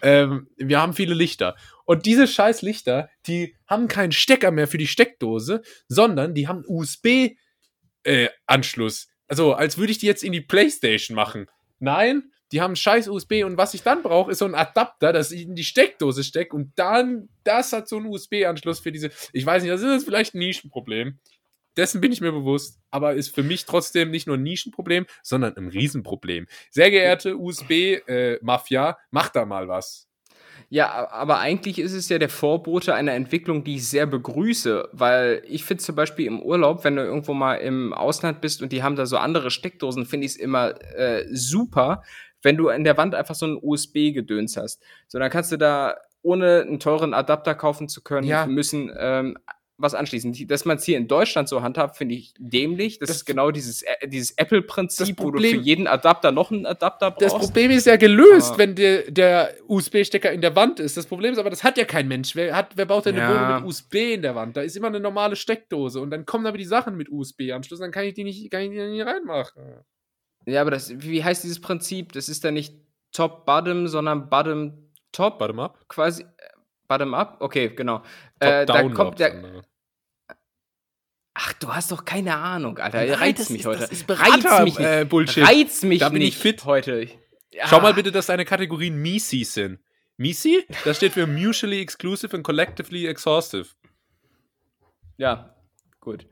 Ähm, wir haben viele Lichter. Und diese scheiß Lichter, die haben keinen Stecker mehr für die Steckdose, sondern die haben USB-Anschluss. Äh, also, als würde ich die jetzt in die Playstation machen. Nein, Die haben scheiß USB und was ich dann brauche, ist so ein Adapter, dass ich in die Steckdose stecke und dann, das hat so einen USB-Anschluss für diese, ich weiß nicht, das ist vielleicht ein Nischenproblem. Dessen bin ich mir bewusst, aber ist für mich trotzdem nicht nur ein Nischenproblem, sondern ein Riesenproblem. Sehr geehrte USB-Mafia, äh, macht da mal was. Ja, aber eigentlich ist es ja der Vorbote einer Entwicklung, die ich sehr begrüße, weil ich finde zum Beispiel im Urlaub, wenn du irgendwo mal im Ausland bist und die haben da so andere Steckdosen, finde ich es immer äh, super, wenn du in der Wand einfach so ein USB-Gedöns hast. So, dann kannst du da ohne einen teuren Adapter kaufen zu können, ja. müssen ähm, was anschließen. Dass man es hier in Deutschland so handhabt, finde ich dämlich. Das, das, ist genau dieses, äh, dieses Apple-Prinzip, wo du für jeden Adapter noch einen Adapter brauchst. Das Problem ist ja gelöst, aber wenn der, der USB-Stecker in der Wand ist. Das Problem ist aber, das hat ja kein Mensch. Wer, hat, wer baut denn eine ja. Wohnung mit USB in der Wand? Da ist immer eine normale Steckdose und dann kommen aber die Sachen mit USB-Anschluss, dann kann ich die nicht, kann ich die nicht reinmachen. Ja, aber das, wie heißt dieses Prinzip? Das ist dann nicht Top-Bottom, sondern Bottom-Top. Bottom-up? Quasi. Äh, Bottom-up? Okay, genau. Äh, da kommt der, Ach, du hast doch keine Ahnung, Alter. Nein, reizt mich ist, heute. Berater, reiz mich äh, Bullshit. Reiz mich da bin ich fit heute. Ja. Schau mal bitte, dass deine Kategorien MISI sind. MISI? Das steht für Mutually Exclusive and Collectively Exhaustive. Ja, gut.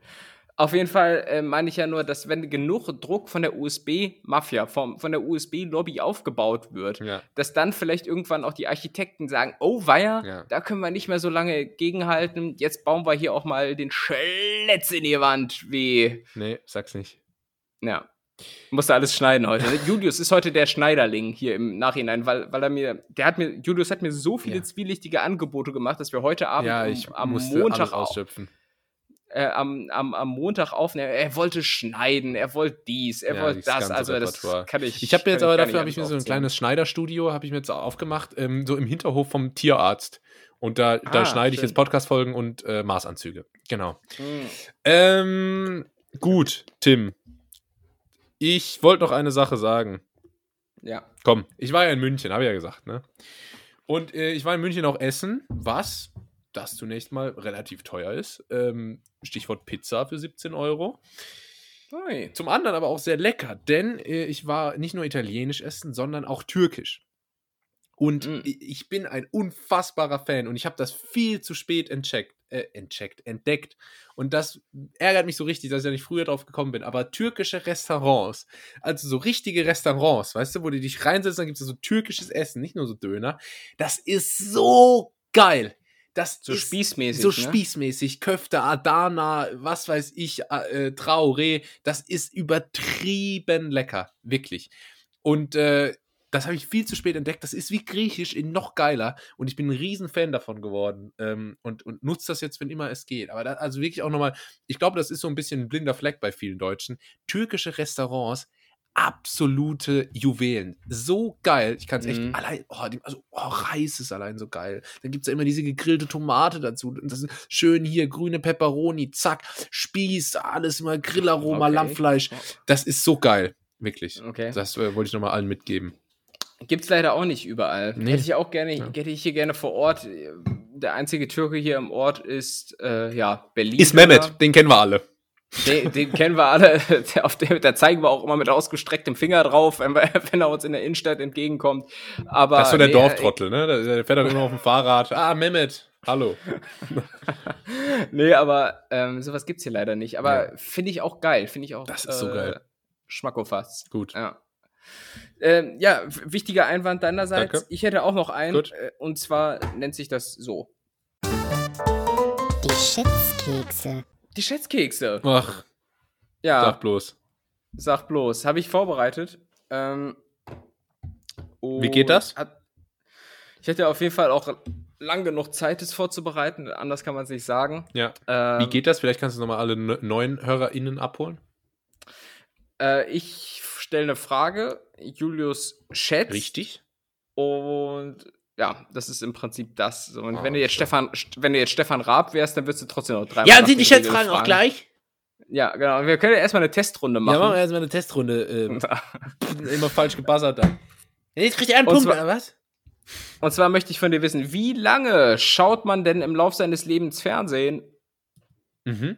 Auf jeden Fall äh, meine ich ja nur, dass wenn genug Druck von der USB-Mafia, von der USB-Lobby aufgebaut wird, ja. dass dann vielleicht irgendwann auch die Architekten sagen, oh weia, ja. da können wir nicht mehr so lange gegenhalten, jetzt bauen wir hier auch mal den Schletz in die Wand, wie... Nee, sag's nicht. Ja. Musste alles schneiden heute. [laughs] Julius ist heute der Schneiderling hier im Nachhinein, weil, weil er mir, der hat mir, Julius hat mir so viele ja. zwielichtige Angebote gemacht, dass wir heute Abend ja, ich um, am Montag ausschöpfen äh, am, am, am Montag aufnehmen. Er wollte schneiden, er wollte dies, er ja, wollte das. Also das kann ich. Ich habe jetzt aber dafür habe ich mir so ein kleines Schneiderstudio habe ich mir jetzt aufgemacht, ähm, so im Hinterhof vom Tierarzt. Und da, ah, da schneide ich jetzt Podcast-Folgen und äh, Maßanzüge. Genau. Mhm. Ähm, gut, Tim. Ich wollte noch eine Sache sagen. Ja. Komm, ich war ja in München, habe ich ja gesagt, ne? Und äh, ich war in München auch essen, was das zunächst mal relativ teuer ist. Ähm, Stichwort Pizza für 17 Euro. Hey. Zum anderen aber auch sehr lecker, denn äh, ich war nicht nur italienisch essen, sondern auch türkisch. Und mm. ich bin ein unfassbarer Fan und ich habe das viel zu spät entcheckt, äh, entcheckt, entdeckt. Und das ärgert mich so richtig, dass ich ja nicht früher drauf gekommen bin. Aber türkische Restaurants, also so richtige Restaurants, weißt du, wo du dich reinsetzt, dann gibt es so türkisches Essen, nicht nur so Döner. Das ist so geil. Das so ist spießmäßig. So ne? spießmäßig. Köfte, Adana, was weiß ich, äh, Traoré. Das ist übertrieben lecker. Wirklich. Und äh, das habe ich viel zu spät entdeckt. Das ist wie Griechisch in noch geiler. Und ich bin ein Riesenfan davon geworden. Ähm, und, und nutze das jetzt, wenn immer es geht. Aber da, also wirklich auch nochmal, ich glaube, das ist so ein bisschen ein blinder Fleck bei vielen Deutschen. Türkische Restaurants absolute Juwelen. So geil. Ich kann es echt mhm. allein, oh, die, also oh, Reis ist allein so geil. Dann gibt es ja immer diese gegrillte Tomate dazu. Und das ist schön hier, grüne Peperoni, zack, Spieß, alles immer Grillaroma, okay. Lammfleisch. Das ist so geil. Wirklich. Okay. Das äh, wollte ich nochmal allen mitgeben. Gibt es leider auch nicht überall. Nee. Hätte ich auch gerne, ja. hätte ich hier gerne vor Ort. Der einzige Türke hier im Ort ist, äh, ja, Berlin. Ist Mehmet, den kennen wir alle. Den, den, kennen wir alle, auf dem, da zeigen wir auch immer mit ausgestrecktem Finger drauf, wenn, wir, [laughs] wenn er uns in der Innenstadt entgegenkommt. Aber, das ist so der nee, Dorftrottel, ne? Der fährt dann immer auf dem Fahrrad. Ah, Mehmet, hallo. [laughs] nee, aber ähm, sowas gibt's hier leider nicht. Aber ja. finde ich auch geil, finde ich auch. Das ist so äh, geil. Schmackofatz. Gut. Ja. Ähm, ja, wichtiger Einwand deinerseits. Danke. Ich hätte auch noch einen. Gut. Äh, und zwar nennt sich das so. Die Schätzkekse. Die Schätzkekse. Ach. Ja. Sag bloß. Sag bloß. Habe ich vorbereitet. Ähm, Wie geht das? Hat, ich hätte auf jeden Fall auch lang genug Zeit, es vorzubereiten. Anders kann man es nicht sagen. Ja. Ähm, Wie geht das? Vielleicht kannst du nochmal alle neuen HörerInnen abholen. Äh, ich stelle eine Frage. Julius schätzt. Richtig. Und ja, das ist im Prinzip das. So, und oh, wenn du jetzt Stefan, wenn du jetzt Stefan Raab wärst, dann würdest du trotzdem noch drei. Ja, und sind die Schätzfragen auch gleich? Ja, genau. Wir können ja erstmal eine Testrunde machen. Ja, machen wir erstmal eine Testrunde. Ähm, [laughs] [laughs] immer falsch gebuzzert dann. Jetzt kriegt er einen Punkt, oder was? Und zwar möchte ich von dir wissen, wie lange schaut man denn im Lauf seines Lebens Fernsehen? Mhm.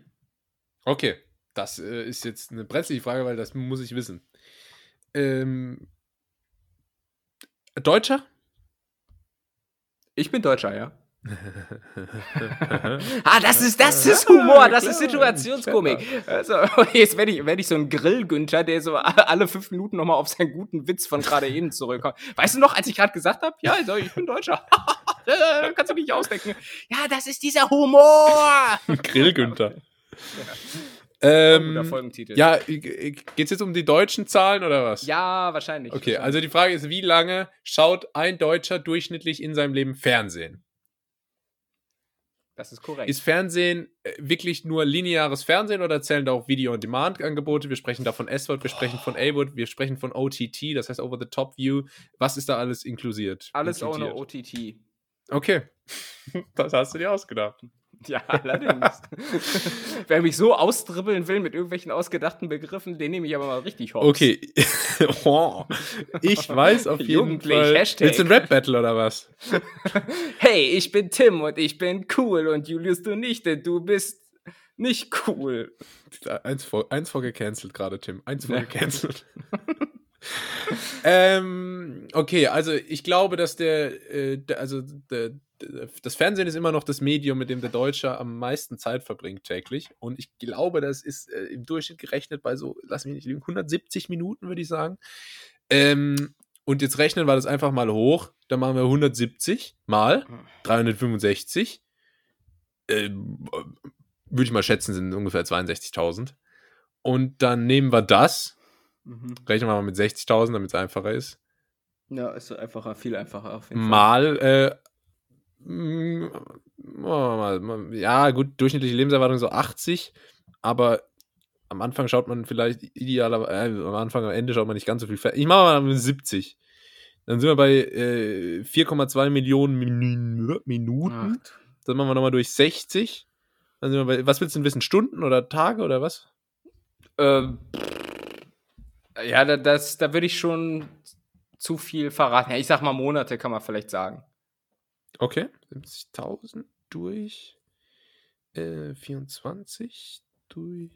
Okay. Das äh, ist jetzt eine brenzliche Frage, weil das muss ich wissen. Ähm, Deutscher? Ich bin Deutscher, ja. [laughs] ah, das ist, das ist Humor, das ist Situationskomik. Also, [laughs] jetzt werde ich, werd ich so ein Grillgünther, der so alle fünf Minuten nochmal auf seinen guten Witz von gerade eben zurückkommt. Weißt du noch, als ich gerade gesagt habe, ja, also, ich bin Deutscher. [laughs] Kannst du nicht ausdenken. Ja, das ist dieser Humor. Grillgünther. Ähm, Folgentitel. Ja, geht's jetzt um die deutschen Zahlen oder was? Ja, wahrscheinlich. Okay, also die Frage ist, wie lange schaut ein Deutscher durchschnittlich in seinem Leben Fernsehen? Das ist korrekt. Ist Fernsehen äh, wirklich nur lineares Fernsehen oder zählen da auch Video-on-Demand-Angebote? Wir sprechen da von S-Word, wir sprechen von A-Word, wir sprechen von OTT, das heißt Over-the-Top-View. Was ist da alles inklusiert? Alles inkludiert? ohne OTT. Okay, [laughs] das hast du dir ausgedacht. [laughs] Ja, allerdings. [laughs] Wer mich so austribbeln will mit irgendwelchen ausgedachten Begriffen, den nehme ich aber mal richtig hoch. Okay. [laughs] ich weiß auf jeden Fall. Hashtag. Willst du ein Rap-Battle oder was? hey, ich bin Tim und ich bin cool und Julius, du nicht, denn du bist nicht cool. Eins vor, eins vor gecancelt gerade, Tim. Eins vor gecancelt. ähm, okay, also ich glaube, dass der, äh, der also der, das Fernsehen ist immer noch das Medium, mit dem der Deutsche am meisten Zeit verbringt täglich. Und ich glaube, das ist äh, im Durchschnitt gerechnet bei so, lass mich nicht lügen, 170 Minuten, würde ich sagen. Ähm, und jetzt rechnen wir das einfach mal hoch. Dann machen wir 170 mal 365. Ähm, würde ich mal schätzen, sind ungefähr 62.000. Und dann nehmen wir das, mhm. rechnen wir mal mit 60.000, damit es einfacher ist. Ja, ist einfacher, viel einfacher. Auf jeden mal äh, ja, gut, durchschnittliche Lebenserwartung so 80, aber am Anfang schaut man vielleicht idealerweise, äh, am Anfang, am Ende schaut man nicht ganz so viel. Ich mache mal mit 70. Dann sind wir bei äh, 4,2 Millionen Min Minuten. Ach. Dann machen wir nochmal durch 60. Dann sind wir bei, was willst du denn wissen? Stunden oder Tage oder was? Ähm, ja, das, da würde ich schon zu viel verraten. Ich sag mal Monate, kann man vielleicht sagen. Okay, 70.000 durch äh, 24 durch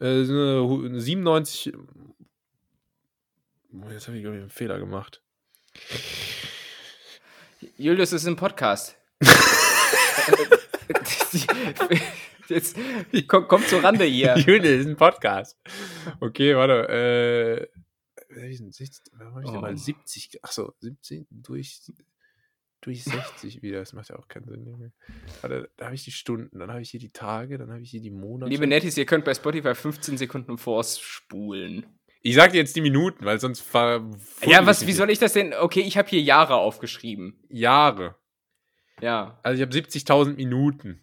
äh, 97. Oh, jetzt habe ich, glaube ich, einen Fehler gemacht. Julius ist im Podcast. [laughs] Jetzt komm, komm zur Rande hier. [laughs] Julius ist ein Podcast. Okay, warte. Äh, 60, oh. mal 70, achso, 17 durch durch 60 wieder. Das macht ja auch keinen Sinn. Warte, da habe ich die Stunden, dann habe ich hier die Tage, dann habe ich hier die Monate. Liebe Nettis, ihr könnt bei Spotify 15 Sekunden vorspulen. Ich sag dir jetzt die Minuten, weil sonst ver Ja, was, wie soll ich das denn? Okay, ich habe hier Jahre aufgeschrieben. Jahre. Ja. Also ich habe 70.000 Minuten.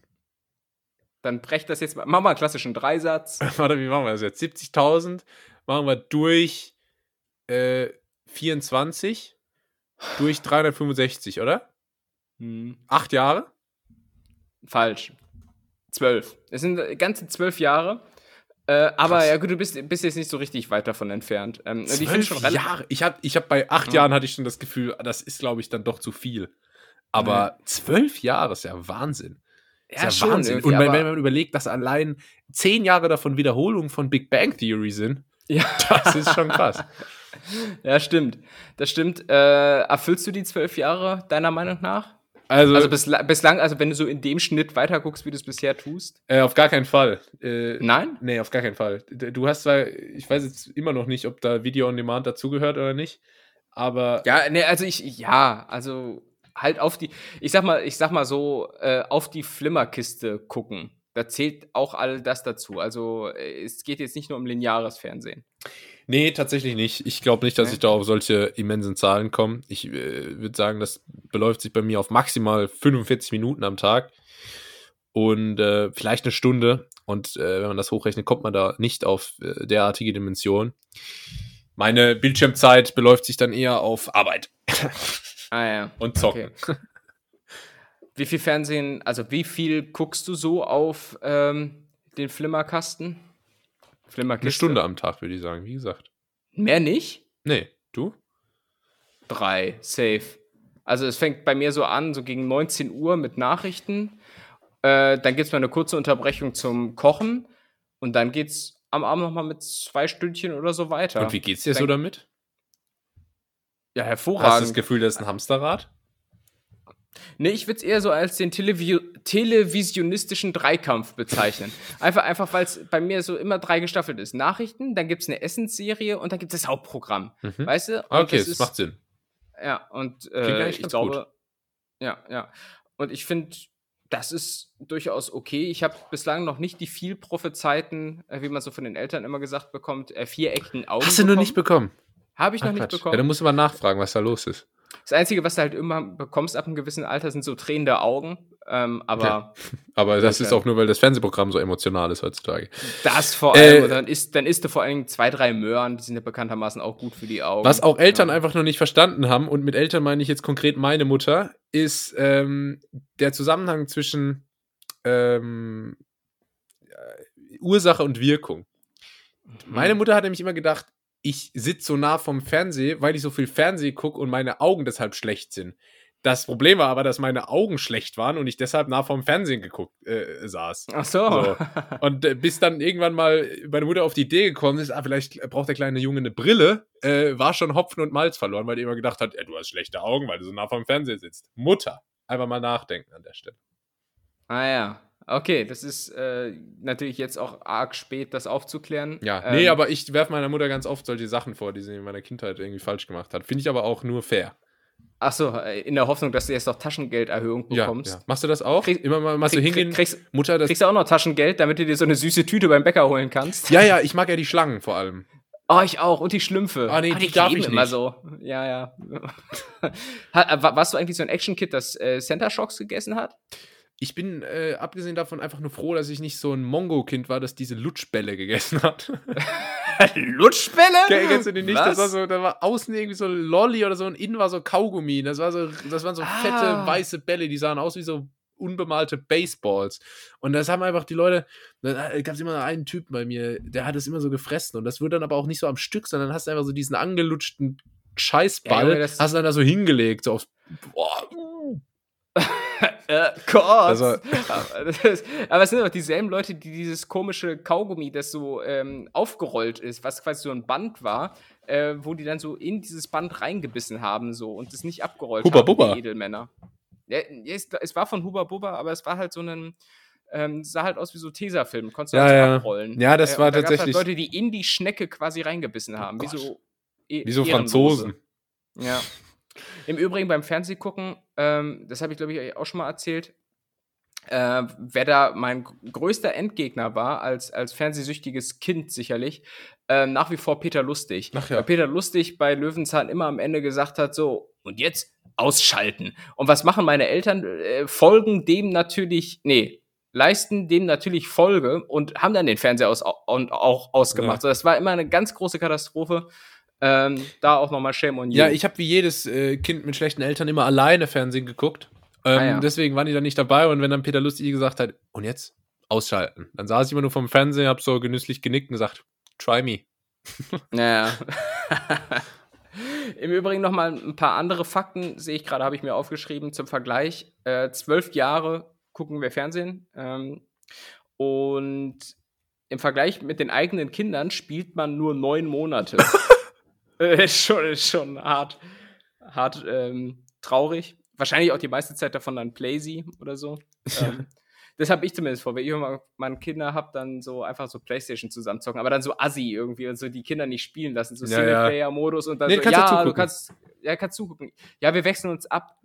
Dann brech das jetzt mal. Mach mal einen klassischen Dreisatz. [laughs] Warte, wie machen wir das jetzt? 70.000 machen wir durch äh, 24 durch 365, oder? Hm. Acht Jahre? Falsch. Zwölf. Es sind ganze zwölf Jahre. Äh, aber ja gut, du bist, bist, jetzt nicht so richtig weit davon entfernt. Ähm, zwölf Jahre? Ich habe ich hab bei acht ja. Jahren hatte ich schon das Gefühl, das ist, glaube ich, dann doch zu viel. Aber mhm. zwölf Jahre ist ja Wahnsinn. Ja, ist ja Wahnsinn. Und wenn, wenn man überlegt, dass allein zehn Jahre davon Wiederholungen von Big Bang Theory sind, ja. [laughs] das ist schon krass. [laughs] ja, stimmt. Das stimmt. Äh, erfüllst du die zwölf Jahre deiner Meinung nach? Also, also bisla bislang, also wenn du so in dem Schnitt weiter guckst, wie du es bisher tust? Äh, auf gar keinen Fall. Äh, Nein? Nee, auf gar keinen Fall. Du hast zwar, ich weiß jetzt immer noch nicht, ob da Video on Demand dazugehört oder nicht, aber. Ja, nee, also ich, ja, also halt auf die, ich sag mal, ich sag mal so, äh, auf die Flimmerkiste gucken. Da zählt auch all das dazu. Also äh, es geht jetzt nicht nur um lineares Fernsehen. Nee, tatsächlich nicht. Ich glaube nicht, dass okay. ich da auf solche immensen Zahlen komme. Ich äh, würde sagen, das beläuft sich bei mir auf maximal 45 Minuten am Tag und äh, vielleicht eine Stunde. Und äh, wenn man das hochrechnet, kommt man da nicht auf äh, derartige Dimensionen. Meine Bildschirmzeit beläuft sich dann eher auf Arbeit. Ah ja. [laughs] Und zocken. Okay. [laughs] Wie viel Fernsehen, also wie viel guckst du so auf ähm, den Flimmerkasten? Flimmerkiste. Eine Stunde am Tag, würde ich sagen, wie gesagt. Mehr nicht? Nee, du? Drei, safe. Also es fängt bei mir so an, so gegen 19 Uhr mit Nachrichten. Äh, dann gibt es mal eine kurze Unterbrechung zum Kochen. Und dann geht es am Abend nochmal mit zwei Stündchen oder so weiter. Und wie geht's dir dann, so damit? Ja, hervorragend. Hast du das Gefühl, das ist ein Hamsterrad? Nee, ich würde es eher so als den Televi televisionistischen Dreikampf bezeichnen. einfach, einfach weil es bei mir so immer drei gestaffelt ist. Nachrichten, dann gibt es eine Essensserie und dann gibt es das Hauptprogramm. Mhm. Weißt du? Und okay, das, das ist, macht Sinn. Ja, und äh, ich glaube, gut. ja, ja. Und ich finde, das ist durchaus okay. Ich habe bislang noch nicht die viel prophezeiten, äh, wie man so von den Eltern immer gesagt bekommt, äh, viereckigen Augen. Hast du bekommen. nur nicht bekommen? Habe ich Ach, noch nicht bekommen. Ja, dann musst du mal nachfragen, was da los ist. Das Einzige, was du halt immer bekommst ab einem gewissen Alter, sind so tränende Augen. Ähm, aber, ja. [laughs] aber das ist auch nur, weil das Fernsehprogramm so emotional ist heutzutage. Das vor allem. Äh, dann, isst, dann isst du vor allem zwei, drei Möhren, die sind ja bekanntermaßen auch gut für die Augen. Was auch Eltern ja. einfach noch nicht verstanden haben, und mit Eltern meine ich jetzt konkret meine Mutter, ist ähm, der Zusammenhang zwischen ähm, Ursache und Wirkung. Mhm. Meine Mutter hat nämlich immer gedacht, ich sitze so nah vom Fernseher, weil ich so viel Fernseh gucke und meine Augen deshalb schlecht sind. Das Problem war aber, dass meine Augen schlecht waren und ich deshalb nah vom Fernsehen geguckt äh, saß. Ach so. so. [laughs] Und äh, bis dann irgendwann mal meine Mutter auf die Idee gekommen ist, ah, vielleicht braucht der kleine Junge eine Brille, äh, war schon Hopfen und Malz verloren, weil die immer gedacht hat, du hast schlechte Augen, weil du so nah vom Fernsehen sitzt. Mutter, einfach mal nachdenken an der Stelle. Ah ja. Okay, das ist äh, natürlich jetzt auch arg spät, das aufzuklären. Ja, ähm, nee, aber ich werfe meiner Mutter ganz oft solche Sachen vor, die sie in meiner Kindheit irgendwie falsch gemacht hat. Finde ich aber auch nur fair. Ach so, äh, in der Hoffnung, dass du jetzt noch Taschengelderhöhung bekommst. Ja, ja. Machst du das auch? Krieg, Immer mal, mal krieg, so hingehen, kriegst, Mutter, das kriegst du auch noch Taschengeld, damit du dir so eine süße Tüte beim Bäcker holen kannst? Ja, ja, ich mag ja die Schlangen vor allem. Oh, ich auch. Und die Schlümpfe. Ah, nee, ah, die, die darf ich immer so. Ja, ja. [laughs] warst du eigentlich so ein Action-Kid, das äh, Center Shocks gegessen hat? Ich bin äh, abgesehen davon einfach nur froh, dass ich nicht so ein Mongo-Kind war, das diese Lutschbälle gegessen hat. [laughs] Lutschbälle? Kennst du die nicht? Was? Das war so, da war außen irgendwie so Lolli oder so und innen war so Kaugummi. Das war so, das waren so ah. fette weiße Bälle, die sahen aus wie so unbemalte Baseballs. Und das haben einfach die Leute, da gab es immer einen Typen bei mir, der hat es immer so gefressen. Und das wurde dann aber auch nicht so am Stück, sondern hast du einfach so diesen angelutschten Scheißball, ja, hast du dann da so hingelegt, so auf, boah, [laughs] äh, Gott. Also, aber es sind doch dieselben Leute, die dieses komische Kaugummi, das so ähm, aufgerollt ist, was quasi so ein Band war, äh, wo die dann so in dieses Band reingebissen haben so und es nicht abgerollt Huba haben, Bubba. die Edelmänner. Ja, es, es, war von Huba Bubba, aber es war halt so ein ähm, sah halt aus wie so Tesafilm, konntest du ja, halt ja. abrollen. Ja, das äh, war da tatsächlich. Halt Leute, die in die Schnecke quasi reingebissen haben, oh wie so e Wie so Franzosen. Ja. Im Übrigen beim Fernsehgucken, ähm, das habe ich glaube ich auch schon mal erzählt, äh, wer da mein größter Endgegner war, als, als fernsehsüchtiges Kind sicherlich, äh, nach wie vor Peter Lustig. Ach ja. Weil Peter Lustig bei Löwenzahn immer am Ende gesagt hat, so, und jetzt ausschalten. Und was machen meine Eltern? Äh, folgen dem natürlich, nee, leisten dem natürlich Folge und haben dann den Fernseher aus, und auch ausgemacht. Ja. So, das war immer eine ganz große Katastrophe. Ähm, da auch nochmal Shame on you. Ja, ich habe wie jedes äh, Kind mit schlechten Eltern immer alleine Fernsehen geguckt. Ähm, ah, ja. Deswegen waren die da nicht dabei. Und wenn dann Peter Lustig gesagt hat, und jetzt ausschalten, dann saß ich immer nur vom Fernsehen, hab so genüsslich genickt und gesagt, try me. [laughs] Naja. [laughs] Im Übrigen nochmal ein paar andere Fakten, sehe ich gerade, habe ich mir aufgeschrieben zum Vergleich. Äh, zwölf Jahre gucken wir Fernsehen. Ähm, und im Vergleich mit den eigenen Kindern spielt man nur neun Monate. [laughs] Äh, [laughs] ist, schon, schon hart, hart ähm, traurig. Wahrscheinlich auch die meiste Zeit davon dann Playsy oder so. ähm, das habe ich zumindest vor. Wenn ich mal meine Kinder habe, dann so einfach so Playstation zusammenzocken, aber dann so assi irgendwie und so die Kinder nicht spielen lassen, so ja, Singleplayer-Modus und dann nee, so, kannst ja, du, kannst, ja, kannst zugucken. Ja, wir wechseln uns ab.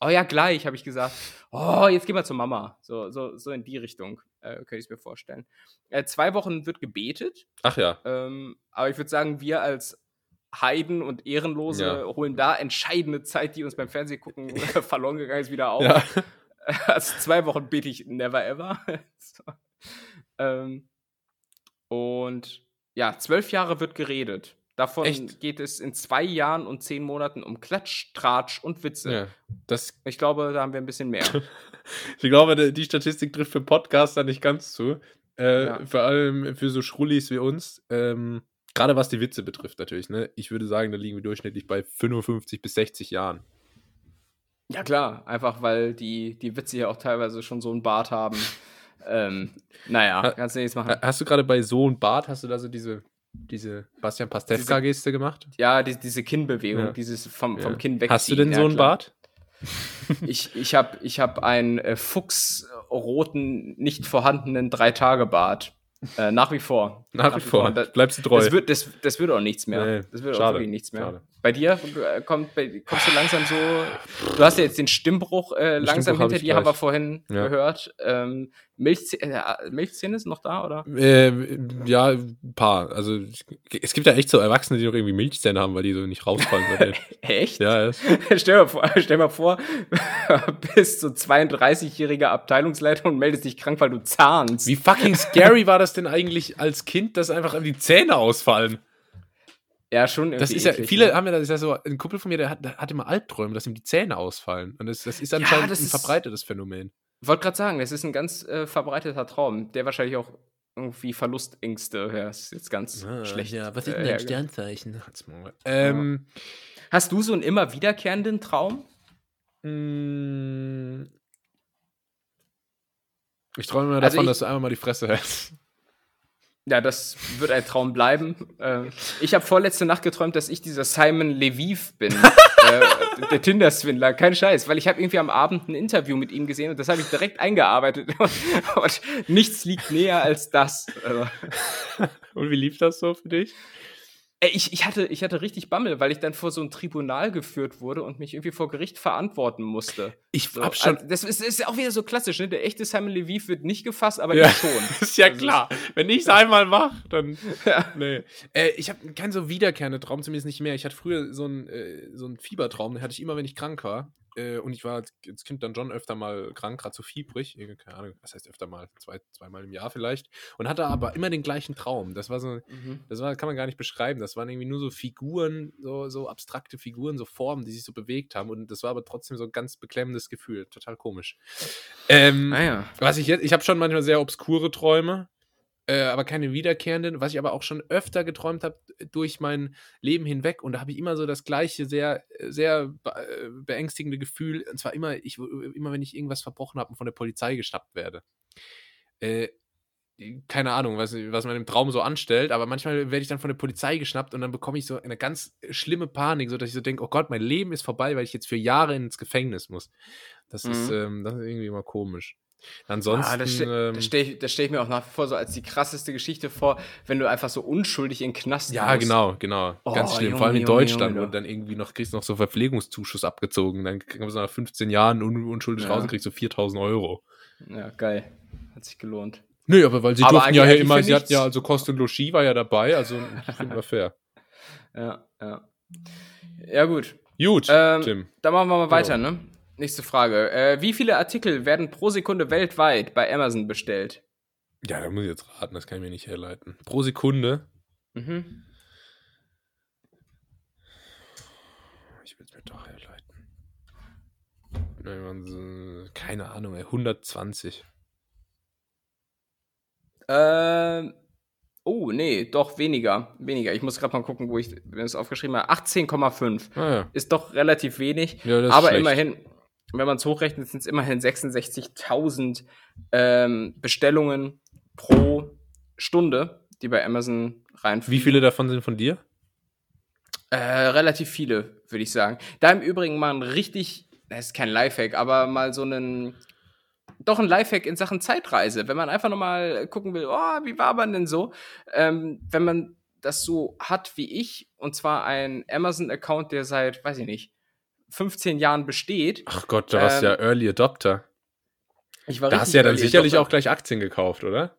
Oh ja, gleich, habe ich gesagt. Oh, jetzt gehen wir zur Mama. So, so, so in die Richtung, äh, könnte ich es mir vorstellen. Äh, zwei Wochen wird gebetet. Ach ja. Ähm, aber ich würde sagen, wir als Heiden und Ehrenlose ja. holen da entscheidende Zeit, die uns beim Fernsehgucken [laughs] [laughs] verloren gegangen ist, wieder auf. Ja. [laughs] Also zwei Wochen bete ich never ever. so. ähm, und ja, zwölf Jahre wird geredet. Davon Echt? geht es in zwei Jahren und zehn Monaten um Klatsch, Tratsch und Witze. Ja, das ich glaube, da haben wir ein bisschen mehr. ich glaube, die Statistik trifft für Podcaster nicht ganz zu. Äh, ja. Vor allem für so Schrullis wie uns. Ähm, Gerade was die Witze betrifft natürlich, ne? Ich würde sagen, da liegen wir durchschnittlich bei 55 bis 60 Jahren. Ja, klar, einfach weil die, die Witze ja auch teilweise schon so einen Bart haben. [laughs] ähm, naja, kannst du nichts machen. Hast du gerade bei so einem Bart, hast du da so diese diese Bastian Pastewka-Geste gemacht? Ja, die, diese Kinnbewegung, ja. dieses vom, vom ja. Kinn weg. Hast du denn so einen Bart? [laughs] ich ich habe ich hab einen äh, fuchsroten, nicht vorhandenen Drei-Tage-Bart. Äh, nach wie vor. Nach, nach wie vor. vor. Da, Bleibst du treu. Das wird, das, das wird auch nichts mehr. Nee, das wird schade, auch wirklich nichts mehr. Schade. Bei dir äh, kommt, bei, kommst du langsam so. Du hast ja jetzt den Stimmbruch äh, langsam Stimmbruch hinter dir, haben wir vorhin ja. gehört. Ähm, Milchzähne, äh, Milchzähne ist noch da, oder? Äh, ja, ein paar. Also es gibt ja echt so Erwachsene, die noch irgendwie Milchzähne haben, weil die so nicht rausfallen. [laughs] echt? Ja. [laughs] stell, mal vor, stell mal vor, [laughs] bist so 32-jähriger Abteilungsleiter und meldest dich krank, weil du zahnst. Wie fucking scary war das denn eigentlich als Kind, dass einfach die Zähne ausfallen? Ja, schon. Das ist ja, eklig, viele ne? haben ja, das ist ja so, ein Kumpel von mir, der hat, der hat immer Albträume, dass ihm die Zähne ausfallen. Und das, das ist anscheinend ja, das ein verbreitetes Phänomen. Wollte gerade sagen, das ist ein ganz äh, verbreiteter Traum, der wahrscheinlich auch irgendwie Verlustängste, ja, ist jetzt ganz ah, schlecht. Ja, was ist denn äh, ein Sternzeichen? Ähm, Hast du so einen immer wiederkehrenden Traum? Mm. Ich träume immer also davon, ich, dass du einmal mal die Fresse hältst. Ja, das wird ein Traum bleiben. Äh, ich habe vorletzte Nacht geträumt, dass ich dieser Simon Leviv bin, [laughs] äh, der Tinder-Swindler. Kein Scheiß, weil ich habe irgendwie am Abend ein Interview mit ihm gesehen und das habe ich direkt eingearbeitet. [laughs] und nichts liegt näher als das. Also. [laughs] Und wie lief das so für dich? Ich, ich, hatte, ich hatte richtig Bammel, weil ich dann vor so ein Tribunal geführt wurde und mich irgendwie vor Gericht verantworten musste. Ich so, hab schon. Also das ist, ist ja auch wieder so klassisch, ne? Der echte Simon Levy wird nicht gefasst, aber ja, ich schon. [laughs] ist ja also klar. Wenn ich es einmal mache, dann. [laughs] ja. Nee. Äh, ich habe keinen so wiederkehrenden Traum, zumindest nicht mehr. Ich hatte früher so einen, äh, so einen Fiebertraum, den hatte ich immer, wenn ich krank war. Äh, und ich war als Kind dann schon öfter mal krank, gerade so fiebrig. Keine Ahnung, was heißt öfter mal? Zwei, zweimal im Jahr vielleicht. Und hatte aber immer den gleichen Traum. Das war so, mhm. das war, kann man gar nicht beschreiben. Das waren irgendwie nur so Figuren, so, so abstrakte Figuren, so Formen, die sich so bewegt haben. Und das war aber trotzdem so ein ganz beklemmendes Gefühl. Total komisch. Ähm, ah ja. Was ich jetzt, ich habe schon manchmal sehr obskure Träume äh, aber keine wiederkehrenden, was ich aber auch schon öfter geträumt habe durch mein Leben hinweg. Und da habe ich immer so das gleiche, sehr, sehr äh, beängstigende Gefühl. Und zwar immer, ich, immer wenn ich irgendwas verbrochen habe und von der Polizei geschnappt werde. Äh, keine Ahnung, was, was man im Traum so anstellt, aber manchmal werde ich dann von der Polizei geschnappt und dann bekomme ich so eine ganz schlimme Panik, so dass ich so denke, oh Gott, mein Leben ist vorbei, weil ich jetzt für Jahre ins Gefängnis muss. Das, mhm. ist, ähm, das ist irgendwie immer komisch. Ansonsten. Ah, das, ste ähm, stelle ich, stell ich, mir auch nach wie vor so als die krasseste Geschichte vor, wenn du einfach so unschuldig in den Knast Ja, musst. genau, genau. Oh, Ganz schlimm. Junge, Vor allem in Deutschland Junge, und dann irgendwie noch kriegst du noch so Verpflegungszuschuss abgezogen. Dann kommst du nach 15 Jahren un unschuldig ja. raus und kriegst so 4000 Euro. Ja, geil. Hat sich gelohnt. Nö, aber weil sie aber durften ja immer, sie hatten ja, also Kost und Logis war ja dabei, also wir fair. [laughs] Ja, ja. Ja, gut. Gut, ähm, Tim. Dann machen wir mal weiter, genau. ne? Nächste Frage. Äh, wie viele Artikel werden pro Sekunde weltweit bei Amazon bestellt? Ja, da muss ich jetzt raten, das kann ich mir nicht herleiten. Pro Sekunde? Mhm. Ich will es mir doch herleiten. Keine Ahnung, 120. Ähm. Oh, nee, doch weniger. Weniger. Ich muss gerade mal gucken, wo ich es aufgeschrieben habe. 18,5. Ah, ja. Ist doch relativ wenig. Ja, aber schlecht. immerhin, wenn man es hochrechnet, sind es immerhin 66.000 ähm, Bestellungen pro Stunde, die bei Amazon reinfliegen. Wie viele davon sind von dir? Äh, relativ viele, würde ich sagen. Da im Übrigen mal ein richtig, das ist kein Lifehack, aber mal so einen, doch ein Lifehack in Sachen Zeitreise. Wenn man einfach nochmal gucken will, oh, wie war man denn so? Ähm, wenn man das so hat wie ich, und zwar ein Amazon-Account, der seit, weiß ich nicht, 15 Jahren besteht. Ach Gott, da warst ähm, ja Early Adopter. Ich war da hast du ja dann sicherlich Adopter. auch gleich Aktien gekauft, oder?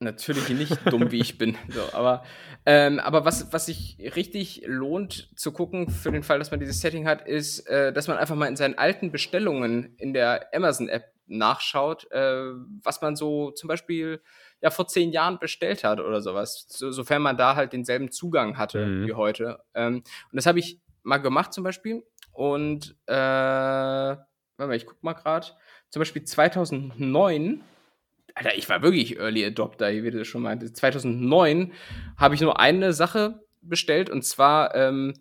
Natürlich nicht [laughs] dumm, wie ich bin. So, aber ähm, aber was, was sich richtig lohnt zu gucken, für den Fall, dass man dieses Setting hat, ist, äh, dass man einfach mal in seinen alten Bestellungen in der Amazon-App nachschaut, äh, was man so zum Beispiel ja vor zehn Jahren bestellt hat oder sowas, so, sofern man da halt denselben Zugang hatte mhm. wie heute. Ähm, und das habe ich mal gemacht zum Beispiel. Und äh, warte mal, ich guck mal gerade. Zum Beispiel 2009 Alter, ich war wirklich Early Adopter, wie du schon meinte. 2009 habe ich nur eine Sache bestellt und zwar, ähm,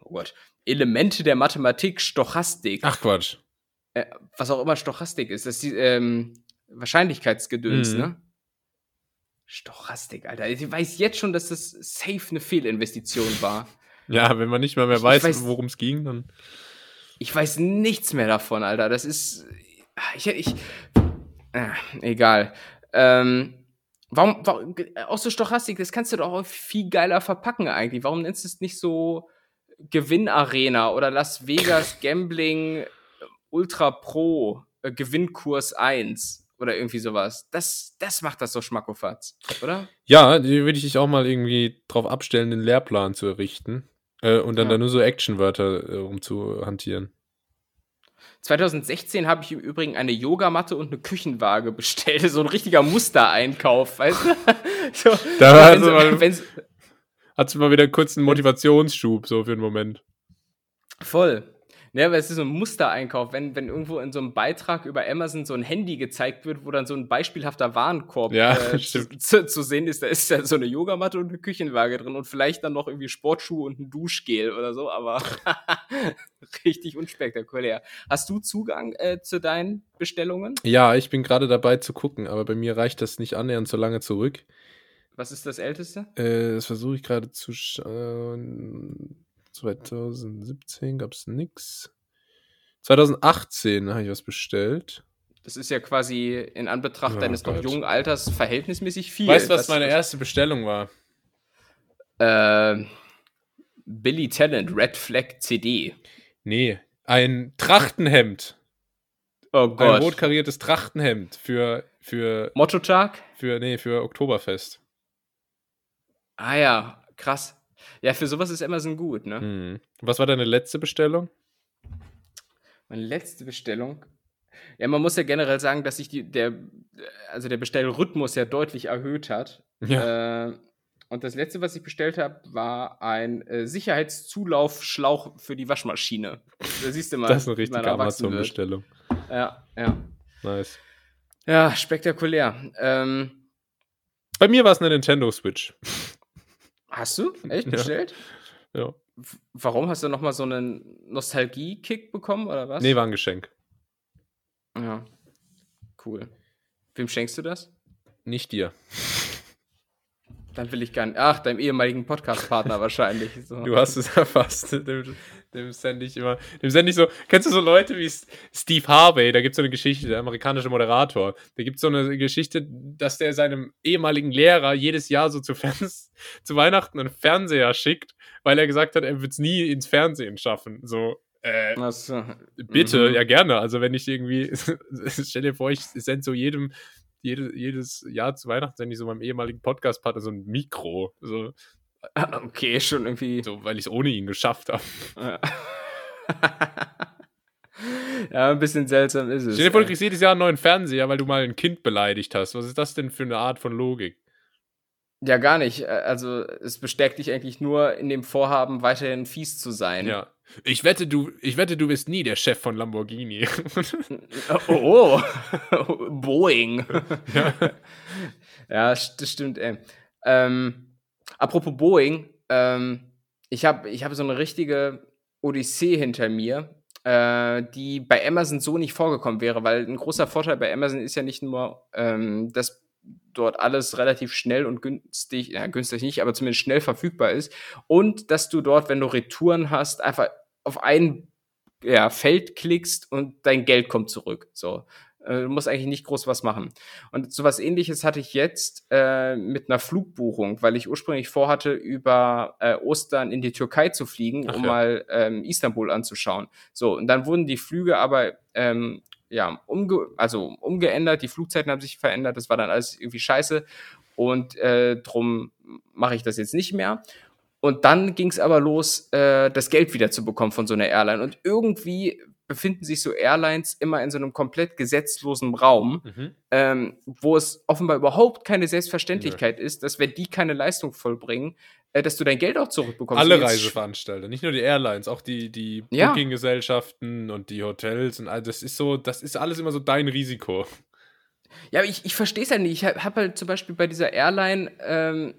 oh Gott, Elemente der Mathematik, Stochastik. Ach Quatsch. Äh, was auch immer Stochastik ist, das ist die ähm, Wahrscheinlichkeitsgedöns, mhm. ne? Stochastik, Alter. Ich weiß jetzt schon, dass das safe eine Fehlinvestition war. Ja, wenn man nicht mal mehr ich, weiß, weiß worum es ging, dann. Ich weiß nichts mehr davon, Alter. Das ist. Ich. ich äh, egal. Ähm, warum, warum. Auch so Stochastik, das kannst du doch auch viel geiler verpacken eigentlich. Warum nennst du es nicht so Gewinnarena oder Las Vegas [laughs] Gambling Ultra Pro äh, Gewinnkurs 1? oder irgendwie sowas. Das, das macht das so schmackofatz, oder? Ja, die würde ich dich auch mal irgendwie drauf abstellen, den Lehrplan zu errichten. Äh, und dann ja. da nur so Actionwörter äh, umzuhantieren. 2016 habe ich im Übrigen eine Yogamatte und eine Küchenwaage bestellt. [laughs] So ein richtiger Mustereinkauf, weißt du? [laughs] so, da war also mal, hat's mal wieder kurz einen Motivationsschub, so für einen Moment. Voll. Ne, aber es ist so ein Mustereinkauf, wenn, wenn irgendwo in so einem Beitrag über Amazon so ein Handy gezeigt wird, wo dann so ein beispielhafter Warenkorb ja, [laughs] äh, zu, zu, sehen ist, da ist ja so eine Yogamatte und eine Küchenwaage drin und vielleicht dann noch irgendwie Sportschuhe und ein Duschgel oder so, aber [laughs] richtig unspektakulär. Hast du Zugang äh, zu deinen Bestellungen? Ja, ich bin gerade dabei zu gucken, aber bei mir reicht das nicht annähernd so lange zurück. Was ist das älteste? Äh, das versuche ich gerade zu schauen. 2017 gab es nichts. 2018 habe ich was bestellt. Das ist ja quasi in Anbetracht oh, deines Gott. noch jungen Alters verhältnismäßig viel. Weißt du, was meine erste Bestellung war? Äh, Billy Talent Red Flag CD. Nee, ein Trachtenhemd. Oh Gott. Ein rot kariertes Trachtenhemd für für Motto-Tag? Für nee, für Oktoberfest. Ah ja, krass. Ja, für sowas ist Amazon gut, ne? Hm. Was war deine letzte Bestellung? Meine letzte Bestellung? Ja, man muss ja generell sagen, dass sich die, der, also der Bestellrhythmus ja deutlich erhöht hat. Ja. Äh, und das letzte, was ich bestellt habe, war ein äh, Sicherheitszulaufschlauch für die Waschmaschine. Da siehst du mal. [laughs] das ist eine richtige Amazon-Bestellung. Ja, ja. Nice. Ja, spektakulär. Ähm, Bei mir war es eine Nintendo Switch. Hast du? Echt bestellt? Ja. ja. Warum hast du nochmal so einen Nostalgie-Kick bekommen oder was? Nee, war ein Geschenk. Ja. Cool. Wem schenkst du das? Nicht dir. Dann will ich gar nicht. Ach, deinem ehemaligen Podcast-Partner [laughs] wahrscheinlich. So. Du hast es [laughs] erfasst. Dem, dem sende ich immer. Dem sende ich so. Kennst du so Leute wie Steve Harvey? Da gibt es so eine Geschichte, der amerikanische Moderator. Da gibt es so eine Geschichte, dass der seinem ehemaligen Lehrer jedes Jahr so zu, Fans, [laughs] zu Weihnachten einen Fernseher schickt, weil er gesagt hat, er wird es nie ins Fernsehen schaffen. So. Äh, so. Bitte, mhm. ja gerne. Also wenn ich irgendwie, stell dir vor, ich sende so jedem jede, jedes Jahr zu Weihnachten sende ich so meinem ehemaligen Podcast-Partner so ein Mikro. So, [laughs] okay, schon irgendwie. So, weil ich es ohne ihn geschafft habe. [laughs] ja, ein bisschen seltsam ist es. Stell dir vor, du kriegst jedes Jahr einen neuen Fernseher, weil du mal ein Kind beleidigt hast. Was ist das denn für eine Art von Logik? Ja, gar nicht. Also, es bestärkt dich eigentlich nur in dem Vorhaben, weiterhin fies zu sein. Ja. Ich wette, du, ich wette, du bist nie der Chef von Lamborghini. [laughs] oh, oh. [laughs] Boeing. Ja, [laughs] ja das stimmt, ey. Ähm, apropos Boeing, ähm, ich habe ich hab so eine richtige Odyssee hinter mir, äh, die bei Amazon so nicht vorgekommen wäre, weil ein großer Vorteil bei Amazon ist ja nicht nur, ähm, dass dort alles relativ schnell und günstig, ja, günstig nicht, aber zumindest schnell verfügbar ist. Und dass du dort, wenn du Retouren hast, einfach auf ein ja, Feld klickst und dein Geld kommt zurück. So. Äh, du musst eigentlich nicht groß was machen. Und sowas ähnliches hatte ich jetzt äh, mit einer Flugbuchung, weil ich ursprünglich vorhatte, über äh, Ostern in die Türkei zu fliegen, Ach um ja. mal ähm, Istanbul anzuschauen. So, und dann wurden die Flüge aber ähm, ja, umge also umgeändert, die Flugzeiten haben sich verändert, das war dann alles irgendwie scheiße und äh, drum mache ich das jetzt nicht mehr. Und dann ging es aber los, äh, das Geld wieder zu bekommen von so einer Airline. Und irgendwie befinden sich so Airlines immer in so einem komplett gesetzlosen Raum, mhm. ähm, wo es offenbar überhaupt keine Selbstverständlichkeit ja. ist, dass wenn die keine Leistung vollbringen, äh, dass du dein Geld auch zurückbekommst. Alle Reiseveranstalter, nicht nur die Airlines, auch die, die ja. Booking-Gesellschaften und die Hotels und all das ist so, das ist alles immer so dein Risiko. Ja, ich, ich verstehe es ja nicht. Ich habe hab halt zum Beispiel bei dieser Airline ähm,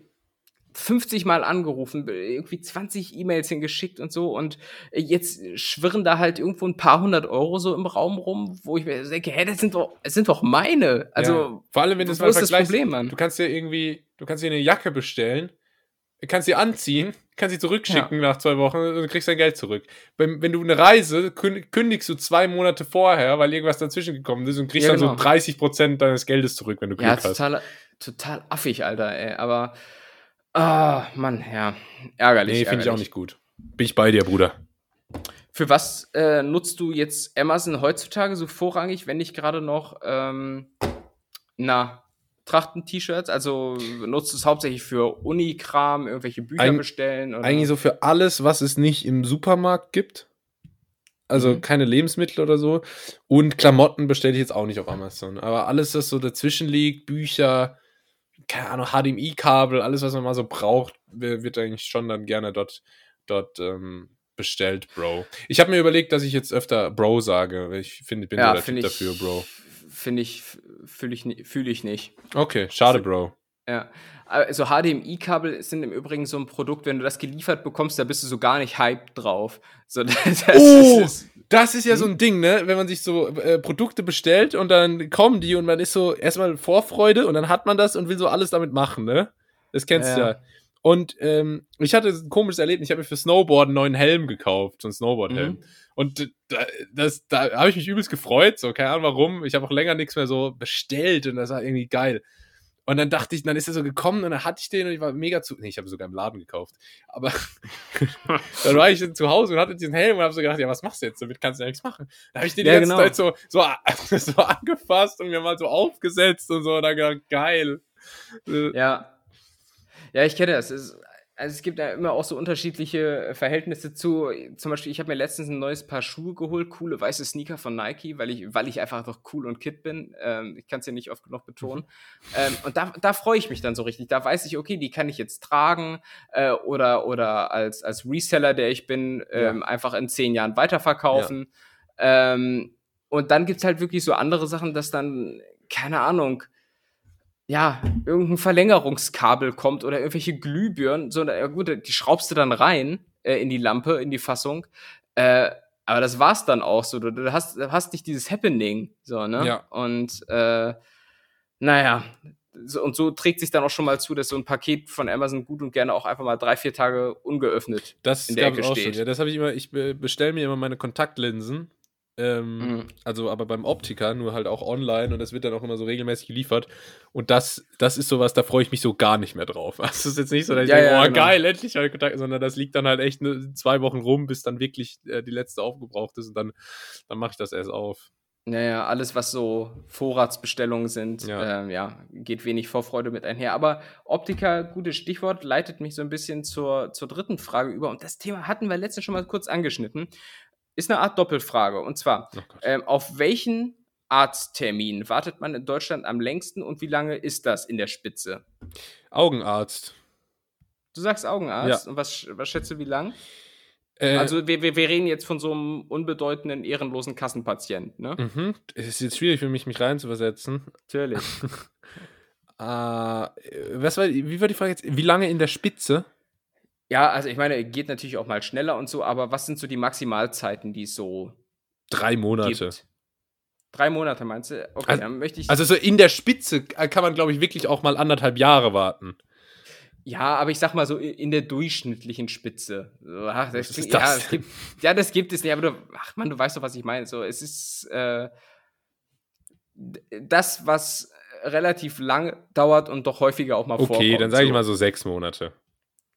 50 Mal angerufen, irgendwie 20 E-Mails hingeschickt und so und jetzt schwirren da halt irgendwo ein paar hundert Euro so im Raum rum, wo ich mir denke, hä, das sind doch, das sind doch meine. Also, ja. vor allem, wenn du es mal vergleichst, das Problem, Mann? du kannst dir irgendwie, du kannst dir eine Jacke bestellen, kannst sie anziehen, kannst sie zurückschicken ja. nach zwei Wochen und kriegst dein Geld zurück. Wenn, wenn du eine Reise kündigst du zwei Monate vorher, weil irgendwas dazwischen gekommen ist und kriegst ja, genau. dann so 30 genau. Prozent deines Geldes zurück, wenn du Glück ja, total, hast. total affig, Alter, ey. Aber Ah, Mann, ja. Ärgerlich. Nee, finde ich auch nicht gut. Bin ich bei dir, Bruder. Für was äh, nutzt du jetzt Amazon heutzutage so vorrangig, wenn nicht gerade noch, ähm, na, Trachten-T-Shirts? Also nutzt du es hauptsächlich für Unikram, irgendwelche Bücher Eig bestellen? Oder? Eigentlich so für alles, was es nicht im Supermarkt gibt. Also mhm. keine Lebensmittel oder so. Und Klamotten bestelle ich jetzt auch nicht auf Amazon. Aber alles, was so dazwischen liegt, Bücher, keine Ahnung, HDMI-Kabel, alles, was man mal so braucht, wird eigentlich schon dann gerne dort, dort ähm, bestellt, Bro. Ich habe mir überlegt, dass ich jetzt öfter Bro sage. Ich finde, bin ja, der Typ ich, dafür, Bro. Finde ich, fühle ich, fühl ich nicht. Okay, schade, Bro. Ja. Also HDMI-Kabel sind im Übrigen so ein Produkt, wenn du das geliefert bekommst, da bist du so gar nicht hyped drauf. So, [laughs] das, oh, ist, das ist ja so ein Ding, ne? Wenn man sich so äh, Produkte bestellt und dann kommen die und man ist so erstmal Vorfreude und dann hat man das und will so alles damit machen, ne? Das kennst du ja. ja. Und ähm, ich hatte ein komisches Erlebnis. Ich habe mir für Snowboard einen neuen Helm gekauft, so einen Snowboard-Helm. Mhm. Und da, das, da habe ich mich übelst gefreut, so keine Ahnung warum. Ich habe auch länger nichts mehr so bestellt und das war irgendwie geil. Und dann dachte ich, dann ist er so gekommen und dann hatte ich den und ich war mega zu. Nee, ich habe sogar im Laden gekauft. Aber [laughs] dann war ich zu Hause und hatte diesen Helm und habe so gedacht, ja, was machst du jetzt? Damit kannst du ja nichts machen. Da habe ich den ja, die ganze genau. Zeit so, so, [laughs] so angefasst und mir mal so aufgesetzt und so und dann gedacht, geil. Ja. Ja, ich kenne das. Es also es gibt ja immer auch so unterschiedliche äh, Verhältnisse zu. Zum Beispiel, ich habe mir letztens ein neues Paar Schuhe geholt, coole weiße Sneaker von Nike, weil ich, weil ich einfach doch cool und kid bin. Ähm, ich kann es ja nicht oft genug betonen. Mhm. Ähm, und da, da freue ich mich dann so richtig. Da weiß ich, okay, die kann ich jetzt tragen äh, oder, oder als, als Reseller, der ich bin, ähm, ja. einfach in zehn Jahren weiterverkaufen. Ja. Ähm, und dann gibt es halt wirklich so andere Sachen, dass dann, keine Ahnung, ja, irgendein Verlängerungskabel kommt oder irgendwelche Glühbirnen, so, ja gut, die schraubst du dann rein äh, in die Lampe, in die Fassung. Äh, aber das war's dann auch so. Du, du, hast, hast nicht dieses Happening, so, ne? Ja. Und äh, naja, so, und so trägt sich dann auch schon mal zu, dass so ein Paket von Amazon gut und gerne auch einfach mal drei, vier Tage ungeöffnet das in der Ecke steht. Schon. Ja, das habe ich immer, ich bestelle mir immer meine Kontaktlinsen ähm, mhm. Also aber beim Optiker, nur halt auch online und das wird dann auch immer so regelmäßig geliefert. Und das, das ist sowas, da freue ich mich so gar nicht mehr drauf. [laughs] Also es ist jetzt nicht so, dass ich ja, denke, ja, oh genau. geil, endlich habe ich Kontakt, sondern das liegt dann halt echt ne, zwei Wochen rum, bis dann wirklich äh, die letzte aufgebraucht ist und dann, dann mache ich das erst auf. Naja, alles, was so Vorratsbestellungen sind, ja. Ähm, ja. geht wenig Vorfreude mit einher. Aber Optiker, gutes Stichwort, leitet mich so ein bisschen zur, zur dritten Frage über. Und das Thema hatten wir letztens schon mal kurz angeschnitten ist eine Art Doppelfrage. Und zwar, oh ähm, auf welchen Arzttermin wartet man in Deutschland am längsten und wie lange ist das in der Spitze? Augenarzt. Du sagst Augenarzt. Ja. Und was, was schätzt du, wie lang? Äh, also wir, wir, wir reden jetzt von so einem unbedeutenden, ehrenlosen Kassenpatienten, ne? Mhm. Es ist jetzt schwierig für mich, mich reinzuversetzen. Natürlich. [laughs] äh, was war, wie war die Frage jetzt? Wie lange in der Spitze? Ja, also ich meine, geht natürlich auch mal schneller und so, aber was sind so die Maximalzeiten, die es so. Drei Monate. Gibt? Drei Monate meinst du? Okay, also, dann möchte ich. Also so in der Spitze kann man, glaube ich, wirklich auch mal anderthalb Jahre warten. Ja, aber ich sag mal so in der durchschnittlichen Spitze. Ach, das was ist das? Ja, das gibt, ja, das gibt es nicht, aber du, ach man, du weißt doch, was ich meine. So, es ist äh, das, was relativ lang dauert und doch häufiger auch mal okay, vorkommt. Okay, dann sage so. ich mal so sechs Monate.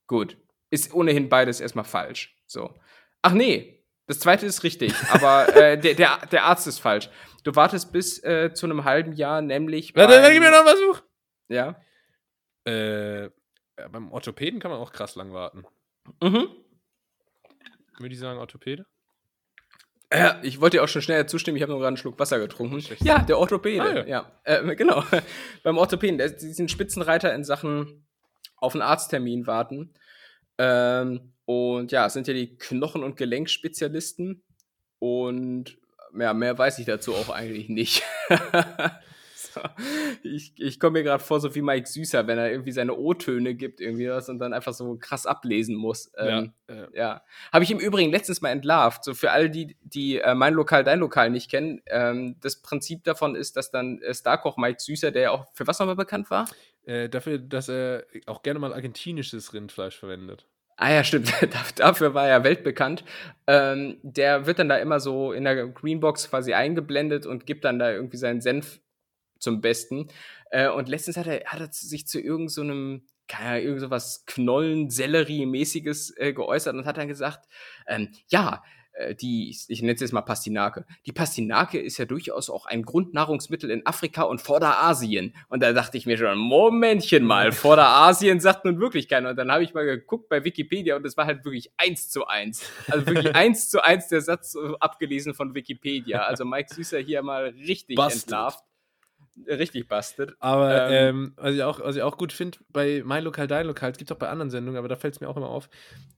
Gut ist ohnehin beides erstmal falsch. So. Ach nee, das zweite ist richtig, aber äh, [laughs] der, der, der Arzt ist falsch. Du wartest bis äh, zu einem halben Jahr, nämlich. Warte, dann gib mir noch einen Versuch. Ja. Äh, beim Orthopäden kann man auch krass lang warten. Mhm. Würde ich sagen, Orthopäde? Ja, ich wollte dir auch schon schnell zustimmen, ich habe nur gerade einen Schluck Wasser getrunken. Ja, der Orthopäde, ah, ja. ja. Äh, genau. [laughs] Beim Orthopäden, der, die sind Spitzenreiter in Sachen auf einen Arzttermin warten. Ähm, und ja, es sind ja die Knochen- und Gelenkspezialisten. Und ja, mehr weiß ich dazu auch eigentlich nicht. [laughs] ich, ich komme mir gerade vor, so wie Mike Süßer, wenn er irgendwie seine O-Töne gibt, irgendwie was und dann einfach so krass ablesen muss. Ähm, ja. ja. ja. Habe ich im Übrigen letztens mal entlarvt. So für alle, die, die äh, mein Lokal, dein Lokal nicht kennen, ähm, das Prinzip davon ist, dass dann äh, Starkoch Mike Süßer, der ja auch für was nochmal bekannt war? Äh, dafür, dass er auch gerne mal argentinisches Rindfleisch verwendet. Ah ja, stimmt. [laughs] Dafür war er weltbekannt. Ähm, der wird dann da immer so in der Greenbox quasi eingeblendet und gibt dann da irgendwie seinen Senf zum Besten. Äh, und letztens hat er, hat er sich zu irgendeinem, so keine irgend so was Knollen-Sellerie-mäßiges äh, geäußert und hat dann gesagt, ähm, ja, die, ich nenne es jetzt mal Pastinake. Die Pastinake ist ja durchaus auch ein Grundnahrungsmittel in Afrika und Vorderasien. Und da dachte ich mir schon, Momentchen mal, Vorderasien sagt nun wirklich keiner. Und dann habe ich mal geguckt bei Wikipedia und es war halt wirklich eins zu eins. Also wirklich [laughs] eins zu eins der Satz abgelesen von Wikipedia. Also Mike Süßer hier mal richtig Busted. entlarvt richtig bastet. Aber ähm, ähm, was, ich auch, was ich auch gut finde, bei Mein Lokal, Dein Lokal, es gibt auch bei anderen Sendungen, aber da fällt es mir auch immer auf.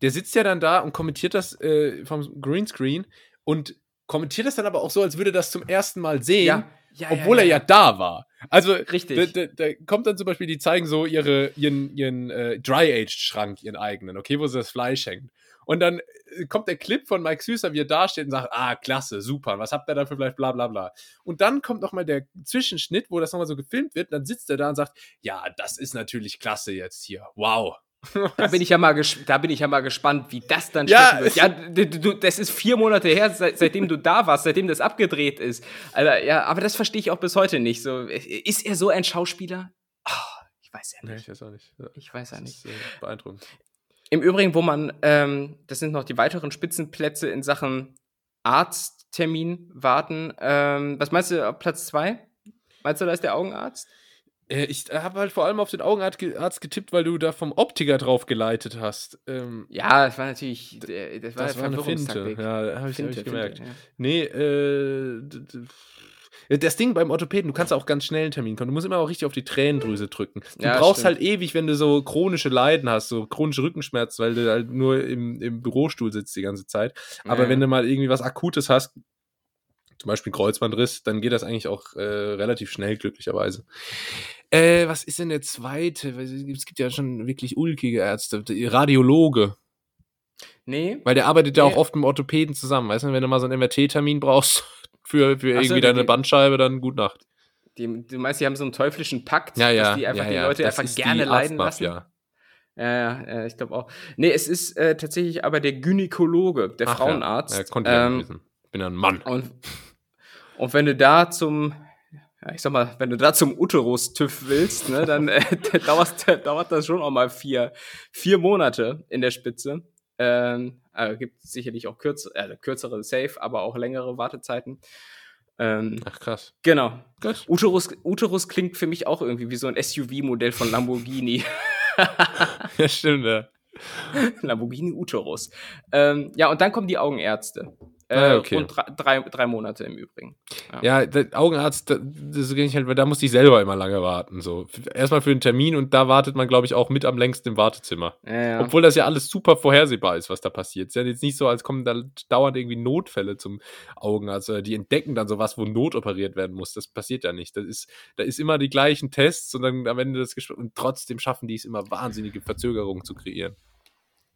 Der sitzt ja dann da und kommentiert das äh, vom Greenscreen und kommentiert das dann aber auch so, als würde das zum ersten Mal sehen, ja, ja, obwohl ja, er ja da war. Also, richtig. Da, da, da, kommt dann zum Beispiel, die zeigen so ihre, ihren, ihren äh, Dry-Aged-Schrank, ihren eigenen, okay, wo sie das Fleisch hängt. Und dann äh, kommt der Clip von Mike Süßer, wie er da steht und sagt, ah, klasse, super, was habt ihr dafür vielleicht, bla bla bla. Und dann kommt nochmal der Zwischenschnitt, wo das nochmal so gefilmt wird, dann sitzt er da und sagt, ja, das ist natürlich klasse jetzt hier, wow. Da bin ich ja mal, da bin ich ja mal gespannt, wie das dann ja, wird. Ja, du, das ist vier Monate her, seit, seitdem du da warst, seitdem das abgedreht ist. Also, ja, aber das verstehe ich auch bis heute nicht. So, ist er so ein Schauspieler? Oh, ich weiß ja nicht. Nee, ich weiß auch nicht. Ja, ich weiß ja nicht. Ist, äh, beeindruckend. Im Übrigen, wo man, ähm, das sind noch die weiteren Spitzenplätze in Sachen Arzttermin warten. Ähm, was meinst du, Platz zwei? Meinst du, da ist der Augenarzt? Äh, ich habe halt vor allem auf den Augenarzt getippt, weil du da vom Optiker drauf geleitet hast. Ähm, ja, das war natürlich, das war, das war eine Finte. Ja, habe ich, hab ich gemerkt. Finte, ja. Nee, äh, das Ding beim Orthopäden, du kannst auch ganz schnell einen Termin kommen. Du musst immer auch richtig auf die Tränendrüse drücken. Du ja, brauchst stimmt. halt ewig, wenn du so chronische Leiden hast, so chronische Rückenschmerzen, weil du halt nur im, im Bürostuhl sitzt die ganze Zeit. Aber ja. wenn du mal irgendwie was Akutes hast, zum Beispiel Kreuzbandriss, dann geht das eigentlich auch äh, relativ schnell, glücklicherweise. Äh, was ist denn der zweite? Es gibt ja schon wirklich ulkige Ärzte. Radiologe. Nee. Weil der arbeitet nee. ja auch oft mit Orthopäden zusammen. Weißt du, wenn du mal so einen MRT-Termin brauchst, für, für irgendwie deine Bandscheibe, dann gut Nacht. Die, du meinst, die haben so einen teuflischen Pakt, ja, ja, dass die einfach ja, ja. die Leute das einfach gerne leiden lassen? Ja, ja, ich glaube auch. Nee, es ist äh, tatsächlich aber der Gynäkologe, der Ach, Frauenarzt. Ja. konnte ähm, ja wissen. Ich bin ja ein Mann. Und, und wenn du da zum, ja, ich sag mal, wenn du da zum Uterus-TÜV willst, ne, dann äh, [laughs] dauert, dauert das schon auch mal vier, vier Monate in der Spitze. Ähm, äh, gibt sicherlich auch kürz äh, kürzere Safe, aber auch längere Wartezeiten. Ähm, Ach krass. Genau. Gut. Uterus, Uterus klingt für mich auch irgendwie wie so ein SUV-Modell von Lamborghini. [laughs] [laughs] ja, stimmt, ja. Lamborghini Uterus. Ähm, ja, und dann kommen die Augenärzte. Äh, ah, okay. Und drei, drei Monate im Übrigen. Ja, ja der Augenarzt, das, das ich halt, da musste ich selber immer lange warten. So. Erstmal für einen Termin und da wartet man, glaube ich, auch mit am längsten im Wartezimmer. Ja, ja. Obwohl das ja alles super vorhersehbar ist, was da passiert. Es ist ja jetzt nicht so, als kommen da dauernd irgendwie Notfälle zum Augenarzt. Die entdecken dann sowas, wo notoperiert werden muss. Das passiert ja nicht. Das ist, da ist immer die gleichen Tests und dann am Ende das Gespräch. Und trotzdem schaffen die es immer, wahnsinnige Verzögerungen zu kreieren.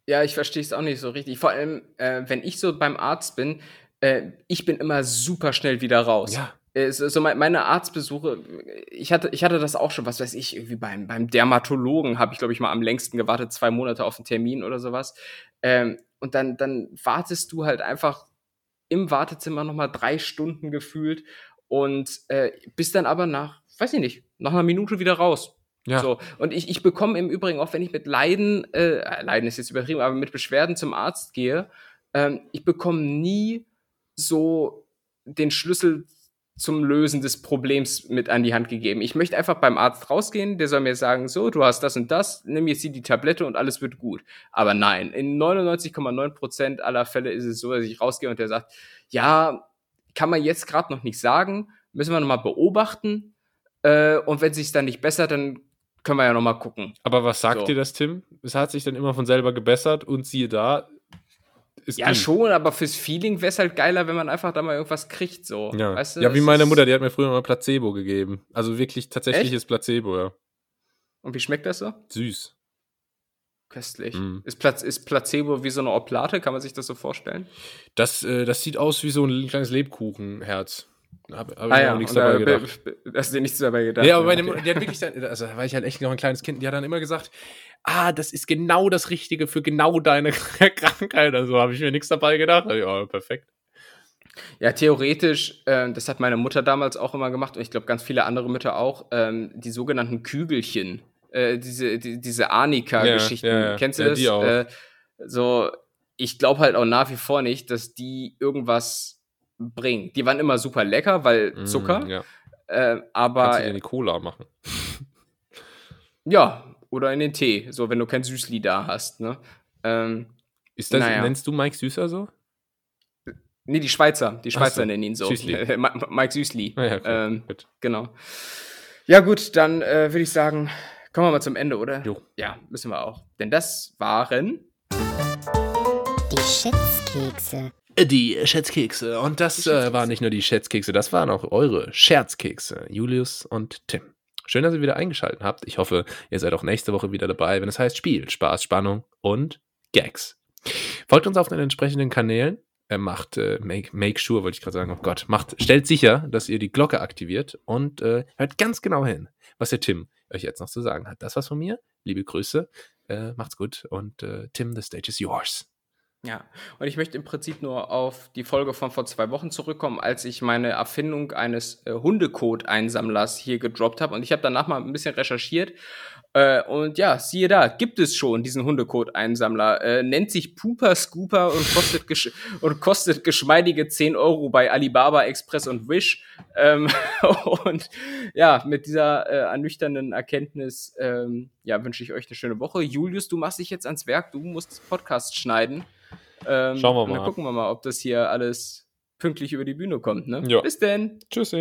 Ja, ich verstehe es auch nicht so richtig. Vor allem, äh, wenn ich so beim Arzt bin, äh, ich bin immer super schnell wieder raus. Ja. Äh, so meine Arztbesuche, ich hatte, ich hatte das auch schon, was weiß ich, irgendwie beim, beim Dermatologen habe ich, glaube ich, mal am längsten gewartet, zwei Monate auf einen Termin oder sowas. Ähm, und dann, dann wartest du halt einfach im Wartezimmer nochmal drei Stunden gefühlt und äh, bist dann aber nach, weiß ich nicht, nach einer Minute wieder raus. Ja. So. Und ich, ich bekomme im Übrigen auch, wenn ich mit Leiden, äh, Leiden ist jetzt übertrieben, aber mit Beschwerden zum Arzt gehe, ähm, ich bekomme nie so den Schlüssel zum Lösen des Problems mit an die Hand gegeben. Ich möchte einfach beim Arzt rausgehen, der soll mir sagen, so, du hast das und das, nimm jetzt hier die Tablette und alles wird gut. Aber nein, in 99,9% aller Fälle ist es so, dass ich rausgehe und der sagt, ja, kann man jetzt gerade noch nicht sagen, müssen wir nochmal beobachten. Äh, und wenn es sich dann nicht bessert, dann können wir ja noch mal gucken. Aber was sagt so. dir das, Tim? Es hat sich dann immer von selber gebessert und siehe da, ja, drin. schon, aber fürs Feeling wäre es halt geiler, wenn man einfach da mal irgendwas kriegt, so. Ja, weißt du, ja wie meine Mutter, die hat mir früher mal Placebo gegeben. Also wirklich tatsächliches Echt? Placebo, ja. Und wie schmeckt das so? Süß. Köstlich. Mm. Ist, Pla ist, Placebo wie so eine Oplate? Kann man sich das so vorstellen? Das, äh, das sieht aus wie so ein kleines Lebkuchenherz. Habe hab ah, ich ja, nichts dabei gedacht. Hast dir nichts dabei gedacht? Ja, aber meine Mutter, die hat wirklich, dann, also war ich halt echt noch ein kleines Kind, die hat dann immer gesagt, ah, das ist genau das Richtige für genau deine [laughs] Krankheit. Also habe ich mir nichts dabei gedacht. Ja, perfekt. Ja, theoretisch, äh, das hat meine Mutter damals auch immer gemacht und ich glaube ganz viele andere Mütter auch, ähm, die sogenannten Kügelchen, äh, diese, die, diese Arnika-Geschichten. Ja, ja, ja. Kennst du das? Die auch. Äh, so, ich glaube halt auch nach wie vor nicht, dass die irgendwas bringen. Die waren immer super lecker, weil mm, Zucker. Mm, ja. äh, aber. Kannst du dir in die Cola machen. [laughs] ja, oder in den Tee, so wenn du kein Süßli da hast, ne? Ähm, ist das, naja. nennst du Mike Süßer so? Nee, die Schweizer. Die Schweizer so. nennen ihn so. Süßli. [laughs] Mike Süßli. Ah, ja, okay. ähm, genau. Ja, gut, dann äh, würde ich sagen, kommen wir mal zum Ende, oder? Jo. Ja, müssen wir auch. Denn das waren. Die Schätzkekse. Die Schätzkekse. Und das äh, waren nicht nur die Schätzkekse, das waren auch eure Scherzkekse, Julius und Tim. Schön, dass ihr wieder eingeschaltet habt. Ich hoffe, ihr seid auch nächste Woche wieder dabei, wenn es heißt Spiel, Spaß, Spannung und Gags. Folgt uns auf den entsprechenden Kanälen. Er macht, äh, make, make sure, wollte ich gerade sagen, oh Gott, macht, stellt sicher, dass ihr die Glocke aktiviert und äh, hört ganz genau hin, was der Tim euch jetzt noch zu sagen hat. Das war's von mir. Liebe Grüße, äh, macht's gut und äh, Tim, the stage is yours. Ja, und ich möchte im Prinzip nur auf die Folge von vor zwei Wochen zurückkommen, als ich meine Erfindung eines äh, Hundecode-Einsammlers hier gedroppt habe. Und ich habe danach mal ein bisschen recherchiert. Äh, und ja, siehe da, gibt es schon diesen Hundecode-Einsammler. Äh, nennt sich Pooper Scooper und kostet, und kostet geschmeidige 10 Euro bei Alibaba, Express und Wish. Ähm, [laughs] und ja, mit dieser äh, ernüchternden Erkenntnis ähm, ja, wünsche ich euch eine schöne Woche. Julius, du machst dich jetzt ans Werk, du musst Podcast schneiden. Ähm, Schauen wir mal. dann gucken wir mal, ob das hier alles pünktlich über die Bühne kommt. Ne? Ja. Bis denn. Tschüss.